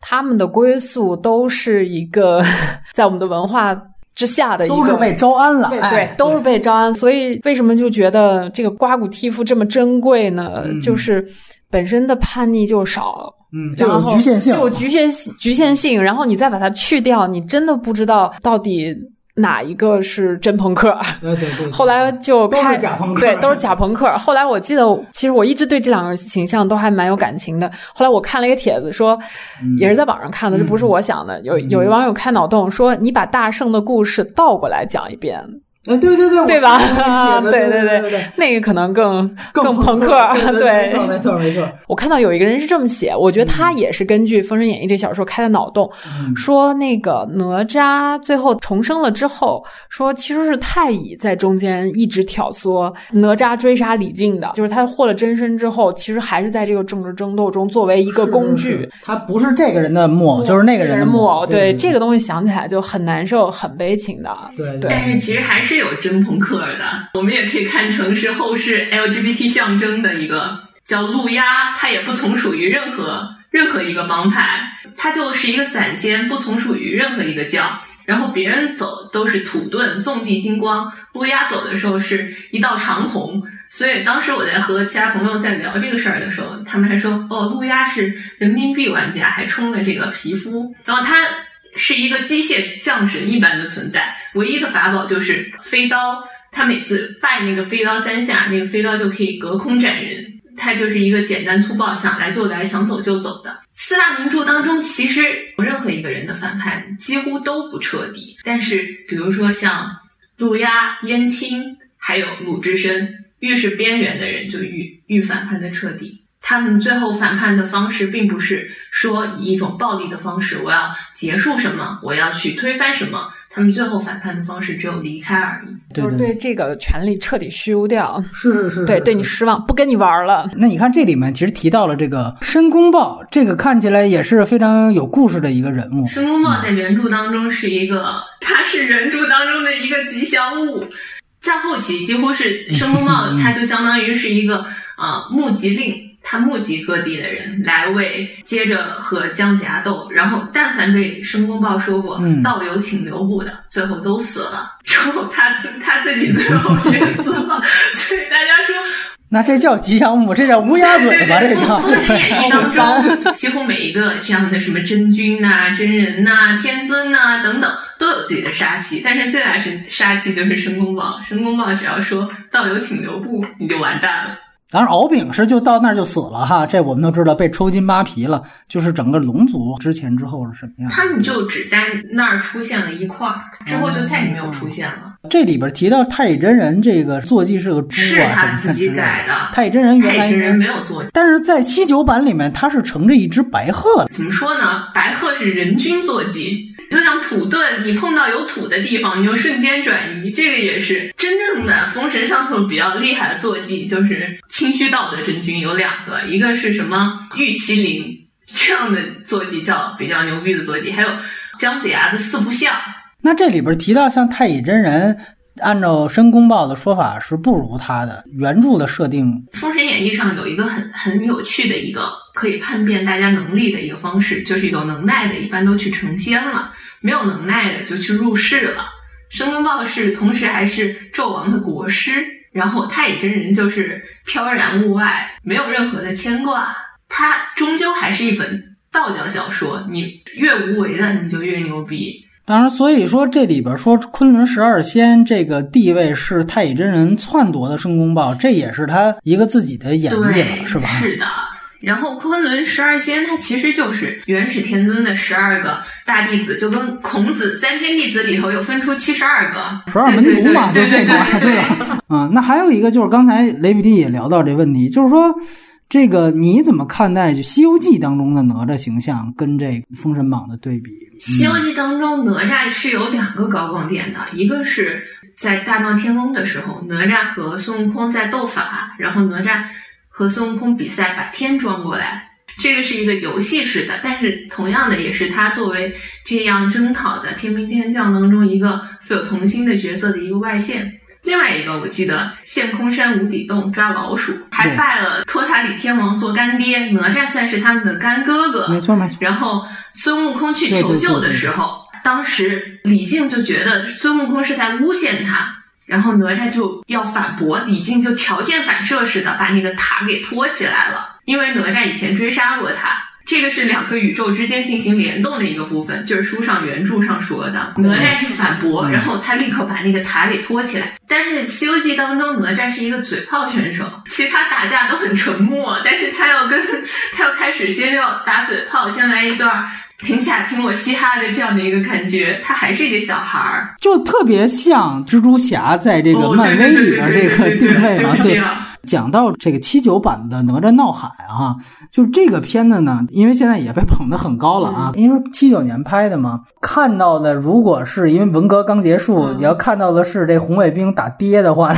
他们的归宿都是一个 在我们的文化。之下的一个都是被招安了，对，都是被招安。所以为什么就觉得这个刮骨剔肤这么珍贵呢？就是本身的叛逆就少，嗯，就有局限性，就有局限局限性。然后你再把它去掉，你真的不知道到底。哪一个是真朋克？对对对。后来就都是假朋克，对，都是假朋克。后来我记得，其实我一直对这两个形象都还蛮有感情的。后来我看了一个帖子，说也是在网上看的，这不是我想的。有有一网友开脑洞说，你把大圣的故事倒过来讲一遍。哎，对对对，对吧？对对对对，那个可能更更朋克，对，没错没错没错。我看到有一个人是这么写，我觉得他也是根据《封神演义》这小说开的脑洞，说那个哪吒最后重生了之后，说其实是太乙在中间一直挑唆哪吒追杀李靖的，就是他获了真身之后，其实还是在这个政治争斗中作为一个工具，他不是这个人的木偶，就是那个人的木偶。对这个东西想起来就很难受，很悲情的。对对，但是其实还是。是有真朋克的，我们也可以看成是后世 LGBT 象征的一个叫路鸦，它也不从属于任何任何一个帮派，它就是一个散仙，不从属于任何一个教。然后别人走都是土遁纵地金光，路鸦走的时候是一道长虹。所以当时我在和其他朋友在聊这个事儿的时候，他们还说哦，路鸦是人民币玩家，还充了这个皮肤。然后他是一个机械降神一般的存在，唯一的法宝就是飞刀。他每次拜那个飞刀三下，那个飞刀就可以隔空斩人。他就是一个简单粗暴，想来就来，想走就走的。四大名著当中，其实任何一个人的反叛几乎都不彻底。但是比如说像路鸦、燕青，还有鲁智深。越是边缘的人，就越越反叛的彻底。他们最后反叛的方式，并不是说以一种暴力的方式，我要结束什么，我要去推翻什么。他们最后反叛的方式只有离开而已，就是对这个权力彻底虚无掉。是是是，对，对你失望，不跟你玩了。那你看这里面其实提到了这个申公豹，这个看起来也是非常有故事的一个人物。申公豹在原著当中是一个，他是原著当中的一个吉祥物。在后期，几乎是申公豹，他就相当于是一个呃募集令，他募集各地的人来为接着和姜子牙斗。然后，但凡被申公豹说过“道友请留步”的，最后都死了。之后他自他自己最后也死了。所以大家说，那这叫吉祥物，这叫乌鸦嘴吧？这叫。封神演义当中，几乎每一个这样的什么真君呐、真人呐、天尊呐等等。都有自己的杀气，但是最大是杀气就是申公豹。申公豹只要说道友请留步，你就完蛋了。当然，敖丙是就到那儿就死了哈，这我们都知道被抽筋扒皮了。就是整个龙族之前之后是什么样？他们就只在那儿出现了一块儿，之后就再也没有出现了。这里边提到太乙真人这个坐骑是个猪啊，是他自己改的。太乙真人原来人没有坐骑，但是在七九版里面他是乘着一只白鹤。怎么说呢？白鹤是人均坐骑。就像土遁，你碰到有土的地方，你就瞬间转移。这个也是真正的封神上头比较厉害的坐骑，就是清虚道德真君有两个，一个是什么玉麒麟这样的坐骑叫比较牛逼的坐骑，还有姜子牙的四不像。那这里边提到像太乙真人。按照申公豹的说法是不如他的原著的设定，《封神演义》上有一个很很有趣的一个可以叛变大家能力的一个方式，就是有能耐的一般都去成仙了，没有能耐的就去入世了。申公豹是同时还是纣王的国师，然后太乙真人就是飘然物外，没有任何的牵挂。他终究还是一本道教小说，你越无为的你就越牛逼。当然，所以说这里边说昆仑十二仙这个地位是太乙真人篡夺的申公豹，这也是他一个自己的演绎了，是吧？是的。然后昆仑十二仙，它其实就是元始天尊的十二个大弟子，就跟孔子三天弟子里头又分出七十二个十二门徒嘛，对对对对吧？啊，那还有一个就是刚才雷比弟也聊到这问题，就是说。这个你怎么看待就《西游记》当中的哪吒形象跟这《封神榜》的对比？《西游记》当中哪吒是有两个高光点的，一个是在大闹天宫的时候，哪吒和孙悟空在斗法，然后哪吒和孙悟空比赛把天装过来，这个是一个游戏式的，但是同样的也是他作为这样征讨的天兵天将当中一个富有童心的角色的一个外线。另外一个，我记得陷空山无底洞抓老鼠，还拜了托塔李天王做干爹，哪吒算是他们的干哥哥。没错没错。然后孙悟空去求救的时候，当时李靖就觉得孙悟空是在诬陷他，然后哪吒就要反驳，李靖就条件反射似的把那个塔给托起来了，因为哪吒以前追杀过他。这个是两个宇宙之间进行联动的一个部分，就是书上原著上说的。哪吒一反驳，然后他立刻把那个塔给托起来。但是《西游记》当中，哪吒是一个嘴炮选手，其他打架都很沉默，但是他要跟 他要开始先要打嘴炮，先来一段停下听我嘻哈的这样的一个感觉。他还是一个小孩儿，就特别像蜘蛛侠在这个漫威里边这个定位嘛，对。讲到这个七九版的《哪吒闹海》啊，就这个片子呢，因为现在也被捧得很高了啊，因为七九年拍的嘛，看到的如果是因为文革刚结束，你要看到的是这红卫兵打爹的话，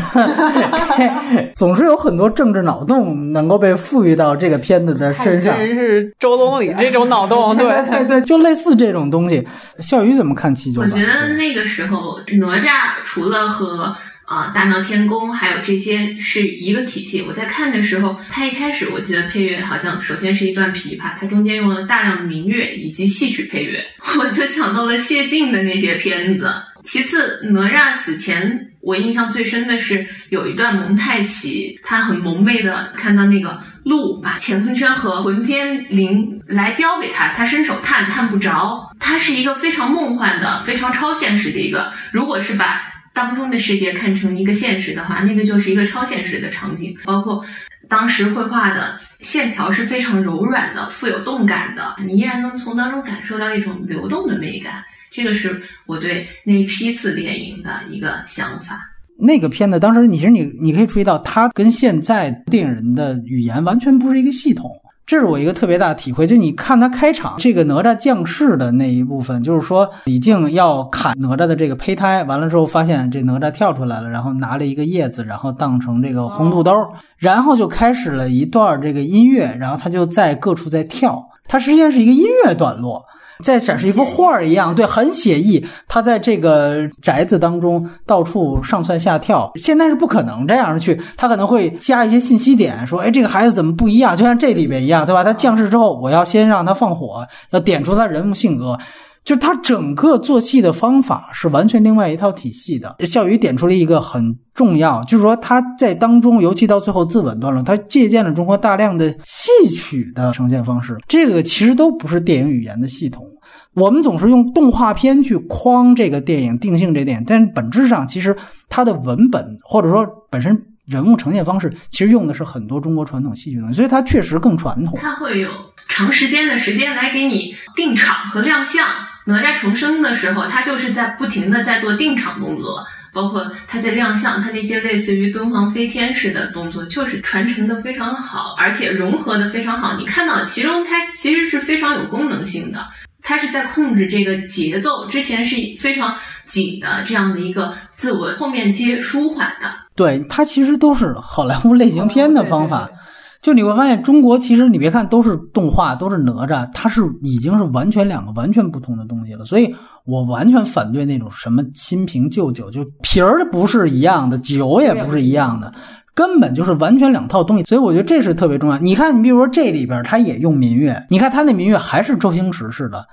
总是有很多政治脑洞能够被赋予到这个片子的身上。真是周总理这种脑洞，对 对对，就类似这种东西。笑宇怎么看七九版？我觉得那个时候哪吒除了和啊，大闹天宫，还有这些是一个体系。我在看的时候，它一开始我记得配乐好像首先是一段琵琶，它中间用了大量的民乐以及戏曲配乐，我就想到了谢晋的那些片子。其次，哪吒死前，我印象最深的是有一段蒙太奇，他很蒙昧的看到那个鹿把乾坤圈和混天绫来叼给他，他伸手探探不着，它是一个非常梦幻的、非常超现实的一个。如果是把当中的世界看成一个现实的话，那个就是一个超现实的场景。包括当时绘画的线条是非常柔软的、富有动感的，你依然能从当中感受到一种流动的美感。这个是我对那批次电影的一个想法。那个片子当时，你其实你你可以注意到，它跟现在电影人的语言完全不是一个系统。这是我一个特别大的体会，就你看他开场这个哪吒降世的那一部分，就是说李靖要砍哪吒的这个胚胎，完了之后发现这哪吒跳出来了，然后拿了一个叶子，然后当成这个红肚兜，然后就开始了一段这个音乐，然后他就在各处在跳，它实际上是一个音乐段落。在展示一幅画儿一样，对，很写意。他在这个宅子当中到处上蹿下跳，现在是不可能这样去。他可能会加一些信息点，说：“哎，这个孩子怎么不一样？就像这里边一样，对吧？他降世之后，我要先让他放火，要点出他人物性格。就是他整个做戏的方法是完全另外一套体系的。”笑宇点出了一个很重要，就是说他在当中，尤其到最后自刎段落，他借鉴了中国大量的戏曲的呈现方式。这个其实都不是电影语言的系统。我们总是用动画片去框这个电影，定性这电影，但是本质上其实它的文本或者说本身人物呈现方式，其实用的是很多中国传统戏剧的，所以它确实更传统。它会有长时间的时间来给你定场和亮相。哪吒重生的时候，他就是在不停的在做定场动作，包括他在亮相，他那些类似于敦煌飞天式的动作，就是传承的非常好，而且融合的非常好。你看到其中它其实是非常有功能性的。它是在控制这个节奏，之前是非常紧的这样的一个自我，后面接舒缓的。对，它其实都是好莱坞类型片的方法。就你会发现，中国其实你别看都是动画，都是哪吒，它是已经是完全两个完全不同的东西了。所以我完全反对那种什么新瓶旧酒，就瓶儿不是一样的，酒也不是一样的。根本就是完全两套东西，所以我觉得这是特别重要。你看，你比如说这里边，他也用民乐，你看他那民乐还是周星驰式的。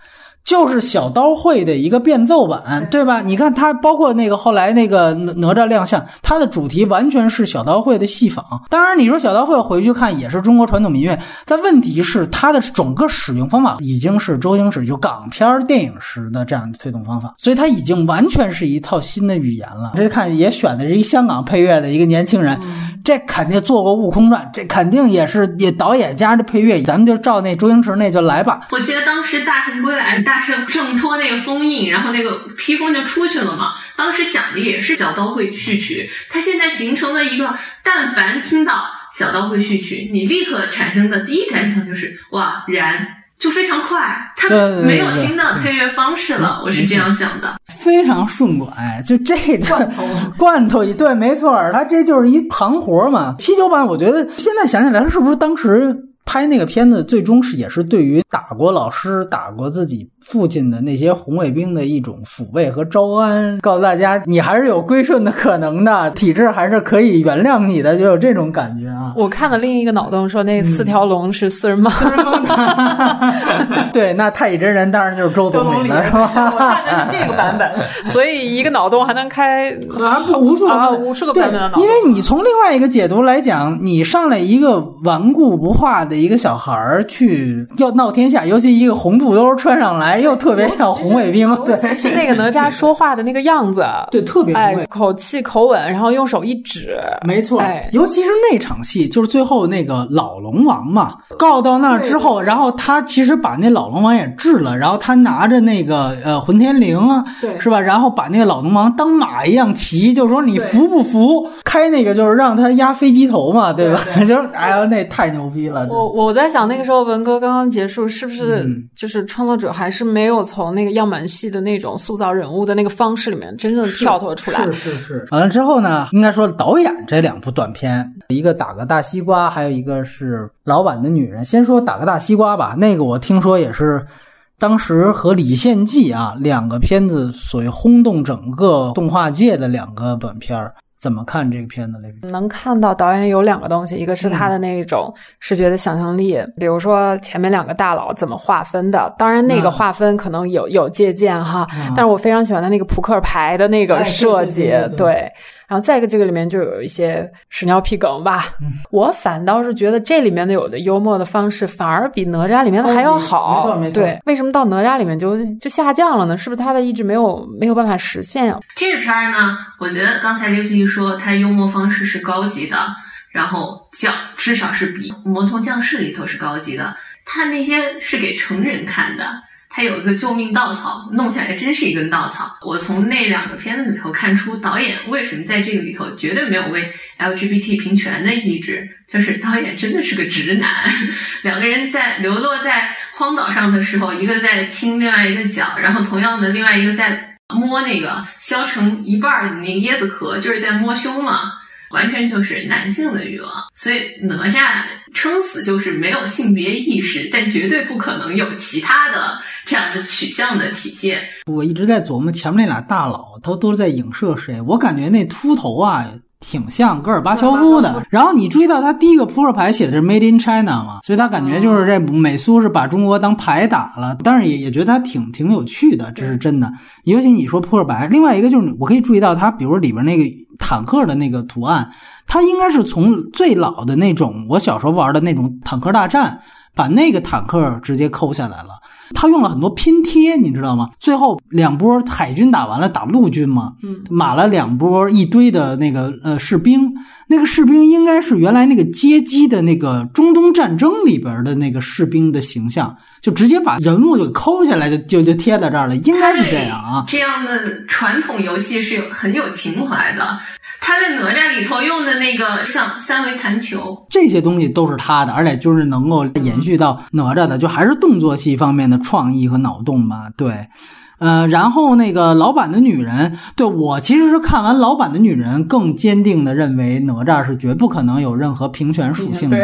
就是小刀会的一个变奏版，对吧？你看它，包括那个后来那个哪哪吒亮相，它的主题完全是小刀会的戏仿。当然，你说小刀会回去看也是中国传统民乐，但问题是它的整个使用方法已经是周星驰就港片电影时的这样的推动方法，所以它已经完全是一套新的语言了。这看也选的是一香港配乐的一个年轻人，这肯定做过《悟空传》，这肯定也是也导演加的配乐，咱们就照那周星驰那就来吧。我记得当时《大圣归来》大。大圣挣脱那个封印，然后那个披风就出去了嘛。当时想的也是小刀会序曲，它现在形成了一个，但凡听到小刀会序曲，你立刻产生的第一感想就是哇燃，就非常快，它没有新的配乐方式了。我是这样想的，非常顺拐，就这罐头罐头一对，没错，它这就是一行活嘛。七九版，我觉得现在想起来，是不是当时？拍那个片子，最终是也是对于打过老师、打过自己父亲的那些红卫兵的一种抚慰和招安，告诉大家你还是有归顺的可能的，体制还是可以原谅你的，就有这种感觉啊。我看了另一个脑洞，说那四条龙是四人帮。对，那太乙真人当然就是周总理了，是吧？我看的是这个版本，所以一个脑洞还能开啊无数啊无数个版本的脑洞。因为你从另外一个解读来讲，你上来一个顽固不化的。一个小孩儿去要闹天下，尤其一个红肚兜穿上来，又特别像红卫兵。对，是那个哪吒说话的那个样子，对，特别哎，口气口吻，然后用手一指，没错。尤其是那场戏，就是最后那个老龙王嘛，告到那之后，然后他其实把那老龙王也治了，然后他拿着那个呃混天绫啊，对，是吧？然后把那个老龙王当马一样骑，就是说你服不服？开那个就是让他压飞机头嘛，对吧？就是哎呀，那太牛逼了。我我在想，那个时候文革刚刚结束，是不是就是创作者还是没有从那个样板戏的那种塑造人物的那个方式里面真正跳脱出来？是是是。完了之后呢，应该说导演这两部短片，一个打个大西瓜，还有一个是老板的女人。先说打个大西瓜吧，那个我听说也是当时和李献计啊两个片子所谓轰动整个动画界的两个短片儿。怎么看这个片子？雷能看到导演有两个东西，一个是他的那种视觉的想象力，比如说前面两个大佬怎么划分的。当然，那个划分可能有有借鉴哈，但是我非常喜欢他那个扑克牌的那个设计，对。然后再一个，这个里面就有一些屎尿屁梗吧。我反倒是觉得这里面的有的幽默的方式反而比哪吒里面的还要好。没错没错。对，为什么到哪吒里面就就下降了呢？是不是他的意志没有没有办法实现呀？这个片儿呢，我觉得刚才刘皮说他幽默方式是高级的，然后降至少是比《魔童降世》里头是高级的。他那些是给成人看的。他有一个救命稻草，弄下来真是一根稻草。我从那两个片子里头看出，导演为什么在这个里头绝对没有为 LGBT 平权的意志，就是导演真的是个直男。两个人在流落在荒岛上的时候，一个在亲另外一个脚，然后同样的另外一个在摸那个削成一半的那个椰子壳，就是在摸胸嘛。完全就是男性的欲望，所以哪吒撑死就是没有性别意识，但绝对不可能有其他的这样的取向的体现。我一直在琢磨前面那俩大佬，他都是在影射谁？我感觉那秃头啊，挺像戈尔巴乔夫的。然后你注意到他第一个扑克牌写的是 Made in China 嘛，所以他感觉就是这美苏是把中国当牌打了。但是也也觉得他挺挺有趣的，这是真的。尤其你说扑克牌，另外一个就是我可以注意到他，比如里边那个。坦克的那个图案，它应该是从最老的那种我小时候玩的那种坦克大战，把那个坦克直接抠下来了。他用了很多拼贴，你知道吗？最后两波海军打完了，打陆军嘛，嗯，码了两波一堆的那个呃士兵，那个士兵应该是原来那个街机的那个中东战争里边的那个士兵的形象，就直接把人物就抠下来，就就就贴在这儿了，应该是这样啊。这样的传统游戏是有很有情怀的。他在哪吒里头用的那个像三维弹球，这些东西都是他的，而且就是能够延续到哪吒的，就还是动作戏方面的创意和脑洞吧，对。呃，然后那个老版的女人，对我其实是看完老版的女人，更坚定的认为哪吒是绝不可能有任何平权属性的。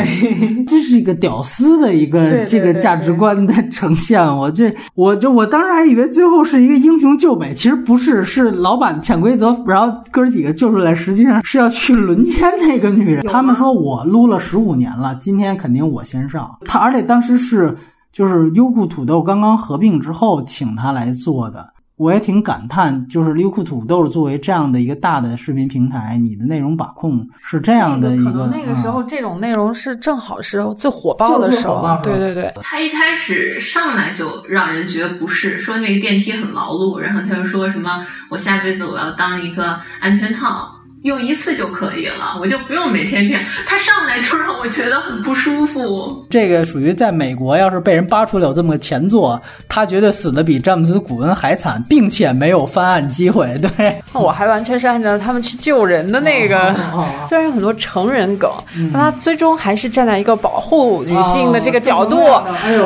这是一个屌丝的一个这个价值观的呈现。我这，我就我当时还以为最后是一个英雄救美，其实不是，是老版潜规则，然后哥几个救出来，实际上是要去轮奸那个女人。他们说我撸了十五年了，今天肯定我先上。他而且当时是。就是优酷土豆刚刚合并之后，请他来做的，我也挺感叹。就是优酷土豆作为这样的一个大的视频平台，你的内容把控是这样的一个。可能那个时候这种内容是正好是最火爆的时候。对对对。他一开始上来就让人觉得不适，说那个电梯很劳碌，然后他又说什么我下辈子我要当一个安全套。用一次就可以了，我就不用每天这样。他上来就让我觉得很不舒服。这个属于在美国，要是被人扒出了有这么个前作，他觉得死的比詹姆斯·古恩还惨，并且没有翻案机会。对，我还完全是按照他们去救人的那个，虽然有很多成人梗，但他最终还是站在一个保护女性的这个角度。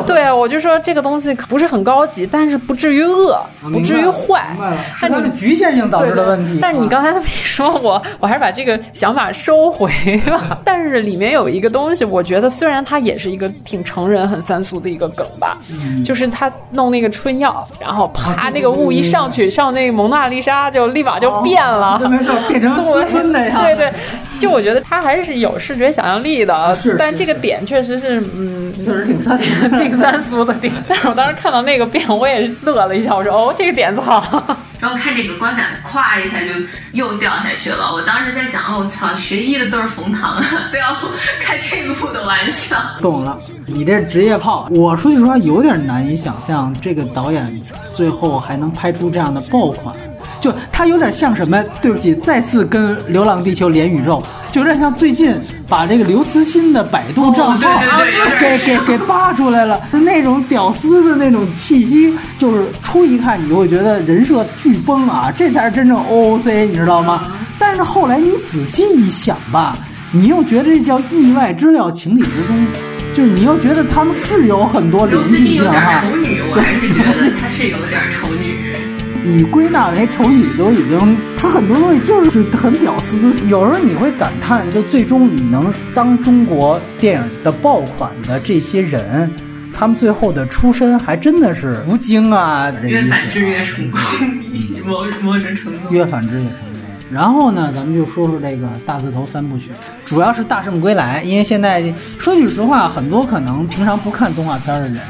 对，我就说这个东西不是很高级，但是不至于恶，不至于坏。是它的局限性导致的问题。但是你刚才这么一说我。我还是把这个想法收回了，但是里面有一个东西，我觉得虽然它也是一个挺成人、很三俗的一个梗吧，就是他弄那个春药，然后啪，那个雾一上去，上那个蒙娜丽莎就立马就变了，没错，变成私春的呀，对对，就我觉得他还是有视觉想象力的，是，但这个点确实是，嗯，确实挺三 挺三俗的点，但是我当时看到那个变，我也乐了一下，我说哦，这个点子好。然后看这个观感，咵一下就又掉下去了。我当时在想，哦，操，学医的都是冯唐，都要开这路的玩笑。懂了，你这职业炮，我说句实话，有点难以想象这个导演最后还能拍出这样的爆款。就他有点像什么？对不起，再次跟《流浪地球》连宇宙，就有点像最近把这个刘慈欣的百度账号给给给扒出来了，就那种屌丝的那种气息，就是初一看你就会觉得人设巨崩啊，这才是真正 OOC，你知道吗？但是后来你仔细一想吧，你又觉得这叫意外之料，情理之中，就是你又觉得他们是有很多联系性哈。丑女，我还是觉得她是有点丑女。你归纳为丑女都已经，他很多东西就是很屌丝。有时候你会感叹，就最终你能当中国电影的爆款的这些人，他们最后的出身还真的是吴京啊，越反制越成功，某某种程度。越反制越成功。然后呢，咱们就说说这个大字头三部曲，主要是《大圣归来》，因为现在说句实话，很多可能平常不看动画片的人，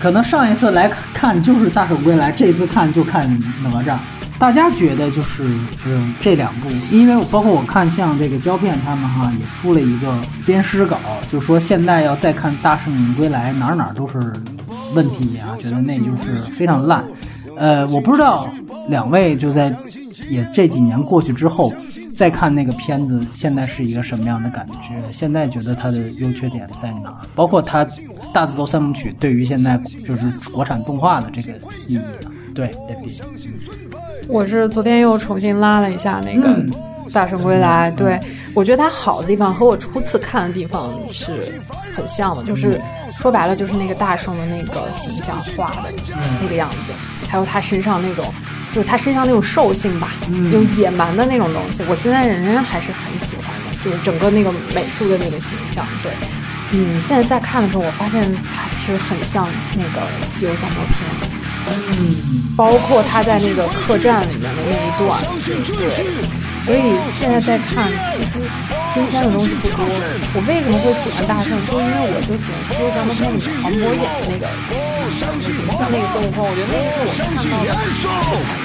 可能上一次来看就是《大圣归来》，这次看就看哪吒。大家觉得就是，嗯，这两部，因为包括我看像这个胶片他们哈也出了一个编诗稿，就说现在要再看《大圣归来》，哪哪都是问题啊，觉得那就是非常烂。呃，我不知道两位就在也这几年过去之后，再看那个片子，现在是一个什么样的感觉？现在觉得它的优缺点在哪？包括它大字头三部曲对于现在就是国产动画的这个意义？对，对比。我是昨天又重新拉了一下那个《大圣归来》，对我觉得它好的地方和我初次看的地方是很像的，就是说白了就是那个大圣的那个形象画的那个样子，还有他身上那种，就是他身上那种兽性吧，那种野蛮的那种东西，我现在仍然还是很喜欢的，就是整个那个美术的那个形象。对，嗯，现在在看的时候，我发现它其实很像那个《西游降魔篇》。嗯，包括他在那个客栈里面的那一段，对，所以现在在看，其实新鲜的东西不多。我为什么会喜欢大圣？就因为我就喜欢《西游降魔篇》里面黄渤演的那个像那个孙悟空，我觉得那个是我看到的。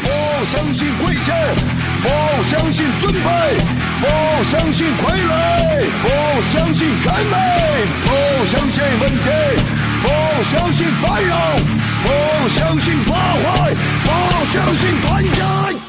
不相信贵贱，不相信尊卑，不相信傀儡，不相信权威，不相信问题，不相信繁荣。不相信破坏，不相信团结。